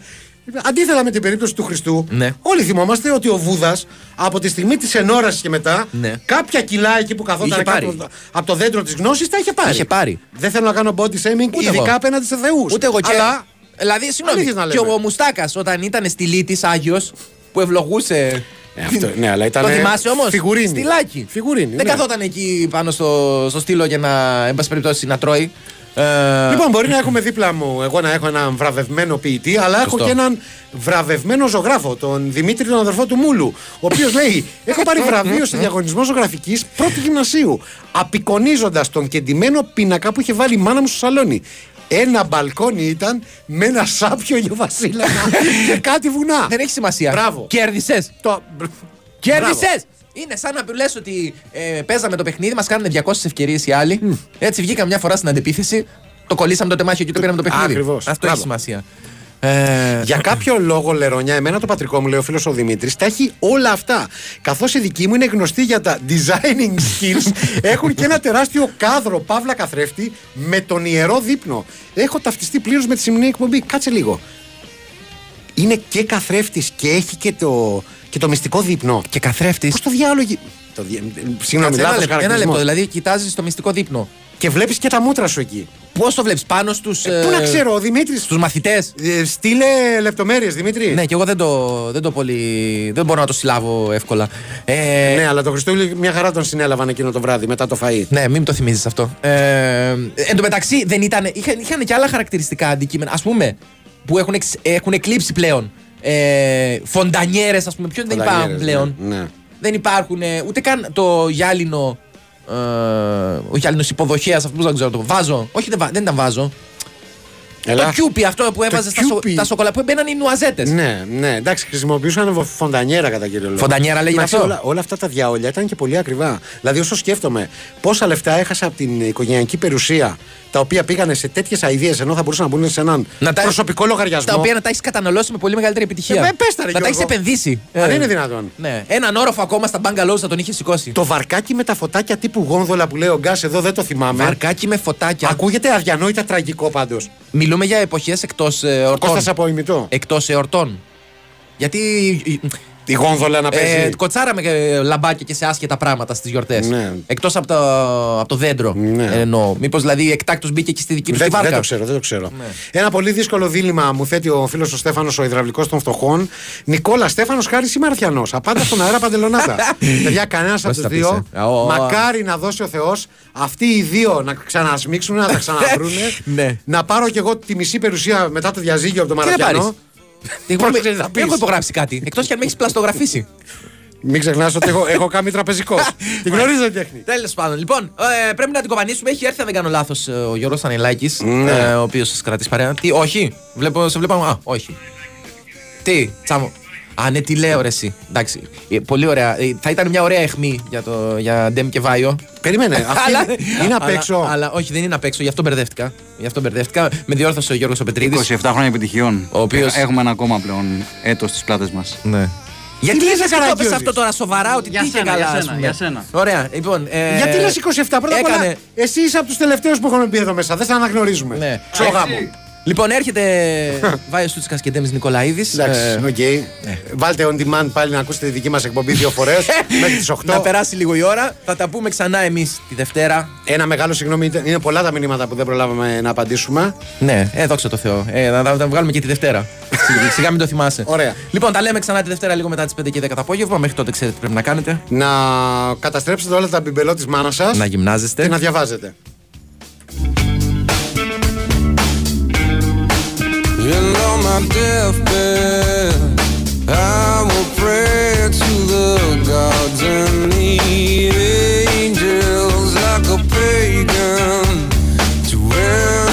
Speaker 2: Αντίθετα με την περίπτωση του Χριστού,
Speaker 3: Ναι.
Speaker 2: όλοι θυμόμαστε ότι ο Βούδας από τη στιγμή της ενόρασης και μετά,
Speaker 3: Ναι.
Speaker 2: κάποια κιλά εκεί που καθόταν
Speaker 3: Είχε
Speaker 2: κάτω
Speaker 3: πάρει.
Speaker 2: από το δέντρο της γνώσης τα είχε πάρει.
Speaker 3: Είχε πάρει.
Speaker 2: Δεν θέλω να κάνω body shaming,
Speaker 3: Ούτε
Speaker 2: ειδικά
Speaker 3: εγώ.
Speaker 2: απέναντι σε θεούς.
Speaker 3: Ούτε εγώ και.
Speaker 2: Αλλά
Speaker 3: Δηλαδή, συγγνώμη.
Speaker 2: Αλήθειες να
Speaker 3: Και
Speaker 2: λέμε.
Speaker 3: ο Μουστάκας όταν ήταν στη Λύτη Άγιος που ευλογούσε.
Speaker 2: Ε, αυτό, ναι, αλλά ήταν.
Speaker 3: Το θυμάσαι όμως;
Speaker 2: Φιγουρίνι.
Speaker 3: Στυλάκι.
Speaker 2: Φιγουρίνι.
Speaker 3: Δεν
Speaker 2: ναι.
Speaker 3: καθόταν εκεί πάνω στο, στο στήλο για να, εν πάση περιπτώσει, να τρώει. Ε,
Speaker 2: Λοιπόν, μπορεί να έχουμε δίπλα μου εγώ να έχω έναν βραβευμένο ποιητή, αλλά έχω
Speaker 3: Σωστό.
Speaker 2: και έναν βραβευμένο ζωγράφο, τον Δημήτρη, τον αδερφό του Μούλου. Ο οποίος λέει: Έχω πάρει βραβείο σε διαγωνισμό ζωγραφικής πρώτη γυμνασίου, απεικονίζοντας τον κεντυμένο πίνακα που είχε βάλει η μάνα μου στο σαλόνι. Ένα μπαλκόνι ήταν με ένα σάπιο ηλιοβασίλεμα και κάτι βουνά.
Speaker 3: Δεν έχει σημασία.
Speaker 2: Μπράβο.
Speaker 3: Κέρδισες.
Speaker 2: Το...
Speaker 3: Κέρδισες! Είναι σαν να λες ότι ε, παίζαμε το παιχνίδι, μας κάνανε 200 ευκαιρίες οι άλλοι. Έτσι βγήκαμε μια φορά στην αντεπίθεση, το κολλήσαμε το τεμάχιο και το πήραμε το παιχνίδι.
Speaker 2: Ακριβώς.
Speaker 3: Αυτό
Speaker 2: Μπράβο.
Speaker 3: έχει σημασία. Ε,
Speaker 2: Για κάποιο λόγο, Λερονιά, εμένα το πατρικό μου, λέει ο φίλος ο Δημήτρης, τα έχει όλα αυτά. Καθώς οι δικοί μου είναι γνωστοί για τα designing skills, έχουν και ένα τεράστιο κάδρο παύλα καθρέφτη με τον ιερό δείπνο. Έχω ταυτιστεί πλήρως με τη σημερινή εκπομπή. Κάτσε λίγο. Είναι και καθρέφτης και έχει και το, και το μυστικό δείπνο.
Speaker 3: Και καθρέφτης.
Speaker 2: Πώ το διάλογο. Γι- Το δια... Συγγνώμη,
Speaker 3: Κάτσε, ένα,
Speaker 2: λάθος
Speaker 3: λεπτό, ένα
Speaker 2: χαρακτηρισμός.
Speaker 3: λεπτό, δηλαδή κοιτάζεις το μυστικό δείπνο.
Speaker 2: Και βλέπεις και τα μούτρα σου εκεί.
Speaker 3: Πώς το βλέπεις, πάνω στους.
Speaker 2: Πού να ξέρω, ο Δημήτρη.
Speaker 3: Στους μαθητές;
Speaker 2: Ε, στείλε λεπτομέρειες, Δημήτρη.
Speaker 3: Ναι, και εγώ δεν το, δεν το πολύ. Δεν μπορώ να το συλλάβω εύκολα. Ε,
Speaker 2: Ναι, αλλά το Χριστούλη μια χαρά τον συνέλαβαν εκείνο το βράδυ μετά το φαΐ.
Speaker 3: Ναι, μην το θυμίζεις αυτό. Ε, εν τω μεταξύ, δεν ήταν, είχαν, είχαν και άλλα χαρακτηριστικά αντικείμενα. Α πούμε, που έχουν, εξ- έχουν εκλείψει πλέον. Ε, Φοντανιέρες, ας πούμε, ποιον δεν υπάρχουν
Speaker 2: Φοντανιέρες,
Speaker 3: πλέον;
Speaker 2: Ναι. ναι.
Speaker 3: Δεν υπάρχουν ε, ούτε καν το γυάλινο. Ε, ο γυάλινος υποδοχέας, αυτός που δεν ξέρω το βάζω. Όχι, δεν, βα- δεν ήταν βάζο.
Speaker 2: Έλα.
Speaker 3: Το κιούπι αυτό που έβαζες στα, σο,
Speaker 2: κιούπι.
Speaker 3: τα σοκολά που έμπαιναν οι νουαζέτες.
Speaker 2: Ναι, ναι, εντάξει, χρησιμοποιούσαν βο- φοντανιέρα κατά κύριο λόγο.
Speaker 3: Φοντανιέρα λέγεται
Speaker 2: Εντάξει,
Speaker 3: αυτό.
Speaker 2: Όλα, όλα αυτά τα διαόλια ήταν και πολύ ακριβά. Δηλαδή, όσο σκέφτομαι πόσα λεφτά έχασα από την οικογενειακή περιουσία, τα οποία πήγανε σε τέτοιες αειδίε ενώ θα μπορούσαν να μπουν σε έναν
Speaker 3: Να τα-
Speaker 2: προσωπικό λογαριασμό.
Speaker 3: Τα οποία να τα έχεις καταναλώσει με πολύ μεγαλύτερη επιτυχία.
Speaker 2: Ε, πες τα, ρε,
Speaker 3: να τα έχεις
Speaker 2: Γιώργο.
Speaker 3: επενδύσει.
Speaker 2: Αν
Speaker 3: Ε,
Speaker 2: είναι δυνατόν.
Speaker 3: Ναι. Έναν όροφο ακόμα στα μπαγκαλόζ θα τον είχε σηκώσει.
Speaker 2: Το βαρκάκι με τα φωτάκια τύπου γόνδολα που λέει ο Γκάς εδώ δεν το θυμάμαι.
Speaker 3: Βαρκάκι με φωτάκια.
Speaker 2: Ακούγεται αδιανόητα τραγικό πάντως.
Speaker 3: Μιλούμε για εποχές εκτός ε, εορτών.
Speaker 2: Κώστας από ημιτό.
Speaker 3: Εκτός εορτών. Γιατί.
Speaker 2: Τη γόνδολα να παίζει.
Speaker 3: Ε, κοτσάραμε και λαμπάκια και σε άσχετα πράγματα στις γιορτές.
Speaker 2: Ναι.
Speaker 3: Εκτός από, το, από το δέντρο.
Speaker 2: Ναι.
Speaker 3: Εννοώ. Μήπως δηλαδή εκτάκτος μπήκε και στη δική του
Speaker 2: Δεν,
Speaker 3: τη βάρκα.
Speaker 2: δεν το ξέρω, δεν το ξέρω.
Speaker 3: Ναι.
Speaker 2: Ένα πολύ δύσκολο δίλημα μου θέτει ο φίλος ο Στέφανος, ο υδραυλικός των φτωχών. Νικόλα Στέφανος Χάρης ή Μαρθιανός; Απάντα στον αέρα παντελονάτα. Παιδιά, κανένας από
Speaker 3: Πώς
Speaker 2: τους
Speaker 3: θα πεις,
Speaker 2: δύο.
Speaker 3: ε; Ω, ω.
Speaker 2: Μακάρι να δώσει ο Θεός αυτοί οι δύο να ξανασμίξουν, να τα ξαναβρούνε.
Speaker 3: Ναι.
Speaker 2: να πάρω κι εγώ τη μισή περιουσία μετά το διαζύγιο από τον
Speaker 3: Τι να
Speaker 2: Μαραθιανό.
Speaker 3: Πάρει. Εγώ
Speaker 2: Πώς
Speaker 3: με-
Speaker 2: ξέρεις να
Speaker 3: δεν
Speaker 2: πεις.
Speaker 3: έχω υπογράψει κάτι. Εκτός και αν με έχεις πλαστογραφήσει.
Speaker 2: Μην ξεχνάς ότι έχω, έχω κάνει τραπεζικός. Την γνωρίζω την τέχνη.
Speaker 3: Τέλος πάντων. Λοιπόν, ε, πρέπει να την κοπανίσουμε. Έχει έρθει, αν δεν κάνω λάθος, ο Γιώργος Ανελάκης,
Speaker 2: Ναι.
Speaker 3: ε, ο οποίος σας κρατήσει παρέα. Τι, όχι. Βλέπω, σε βλέπω. Α, όχι. Τι, τσάμο. Α, ναι, τι λέω ρε εσύ. Εντάξει. Ε, πολύ ωραία. Ε, θα ήταν μια ωραία αιχμή για, το, για Ντέμ και Βάιο.
Speaker 2: Περίμενε, αυτή
Speaker 3: Αλλά-
Speaker 2: είναι απ'
Speaker 3: αλλά-
Speaker 2: έξω.
Speaker 3: Αλλά, όχι, δεν είναι απ' έξω. Γι' αυτό μπερδεύτηκα. Γι' αυτό μπερδεύτηκα. Με διόρθωσε ο Γιώργος Πετρίδης.
Speaker 19: 27 χρόνια επιτυχιών.
Speaker 3: Ο οποίος-
Speaker 19: Έχουμε ένα ακόμα πλέον έτος στις πλάτες μας.
Speaker 3: Ναι. Γιατί
Speaker 2: Τι λες,
Speaker 3: λες
Speaker 2: Καραγκιόζης;
Speaker 3: αυτό, αυτό τώρα σοβαρά, ότι
Speaker 19: Για
Speaker 3: τι είχε
Speaker 19: σένα,
Speaker 3: καλά,
Speaker 19: για
Speaker 3: ας
Speaker 19: σένα,
Speaker 3: πούμε.
Speaker 19: για σένα.
Speaker 3: Ωραία, λοιπόν. ε,
Speaker 2: Γιατί λες 27 πρώτα απ' όλα.
Speaker 3: έκανε-
Speaker 2: Εσύ είσαι από τους τελευταίους που έχουμε μπει εδώ μέσα. Δεν σε αναγνωρίζουμε.
Speaker 3: Ναι.
Speaker 2: Ξογάμο.
Speaker 3: Λοιπόν, έρχεται Βάιος Τσούτσικας και Ντέμις Νικολαίδης.
Speaker 2: Εντάξει, οκ. Βάλτε on demand πάλι να ακούσετε τη δική μας εκπομπή δύο φορές μέχρι τις 8.
Speaker 3: Να περάσει λίγο η ώρα. Θα τα πούμε ξανά εμείς τη Δευτέρα.
Speaker 2: Ένα μεγάλο συγγνώμη, ήταν- είναι πολλά τα μηνύματα που δεν προλάβαμε να απαντήσουμε.
Speaker 3: Ναι, ε, δόξα τω Θεώ. Ε, να τα, τα βγάλουμε και τη Δευτέρα. Σιγά- Σιγά μην το θυμάσαι.
Speaker 2: Ωραία.
Speaker 3: Λοιπόν, τα λέμε ξανά τη Δευτέρα λίγο μετά τις 5 και 10 το απόγευμα. Μέχρι τότε ξέρετε τι πρέπει να κάνετε.
Speaker 2: Να καταστρέψετε όλα τα μπιμπελό της μάνας σας
Speaker 3: Να γυμνάζεστε.
Speaker 2: και να διαβάζετε.
Speaker 20: on my deathbed,
Speaker 1: I will pray to the gods and need angels like a pagan to where.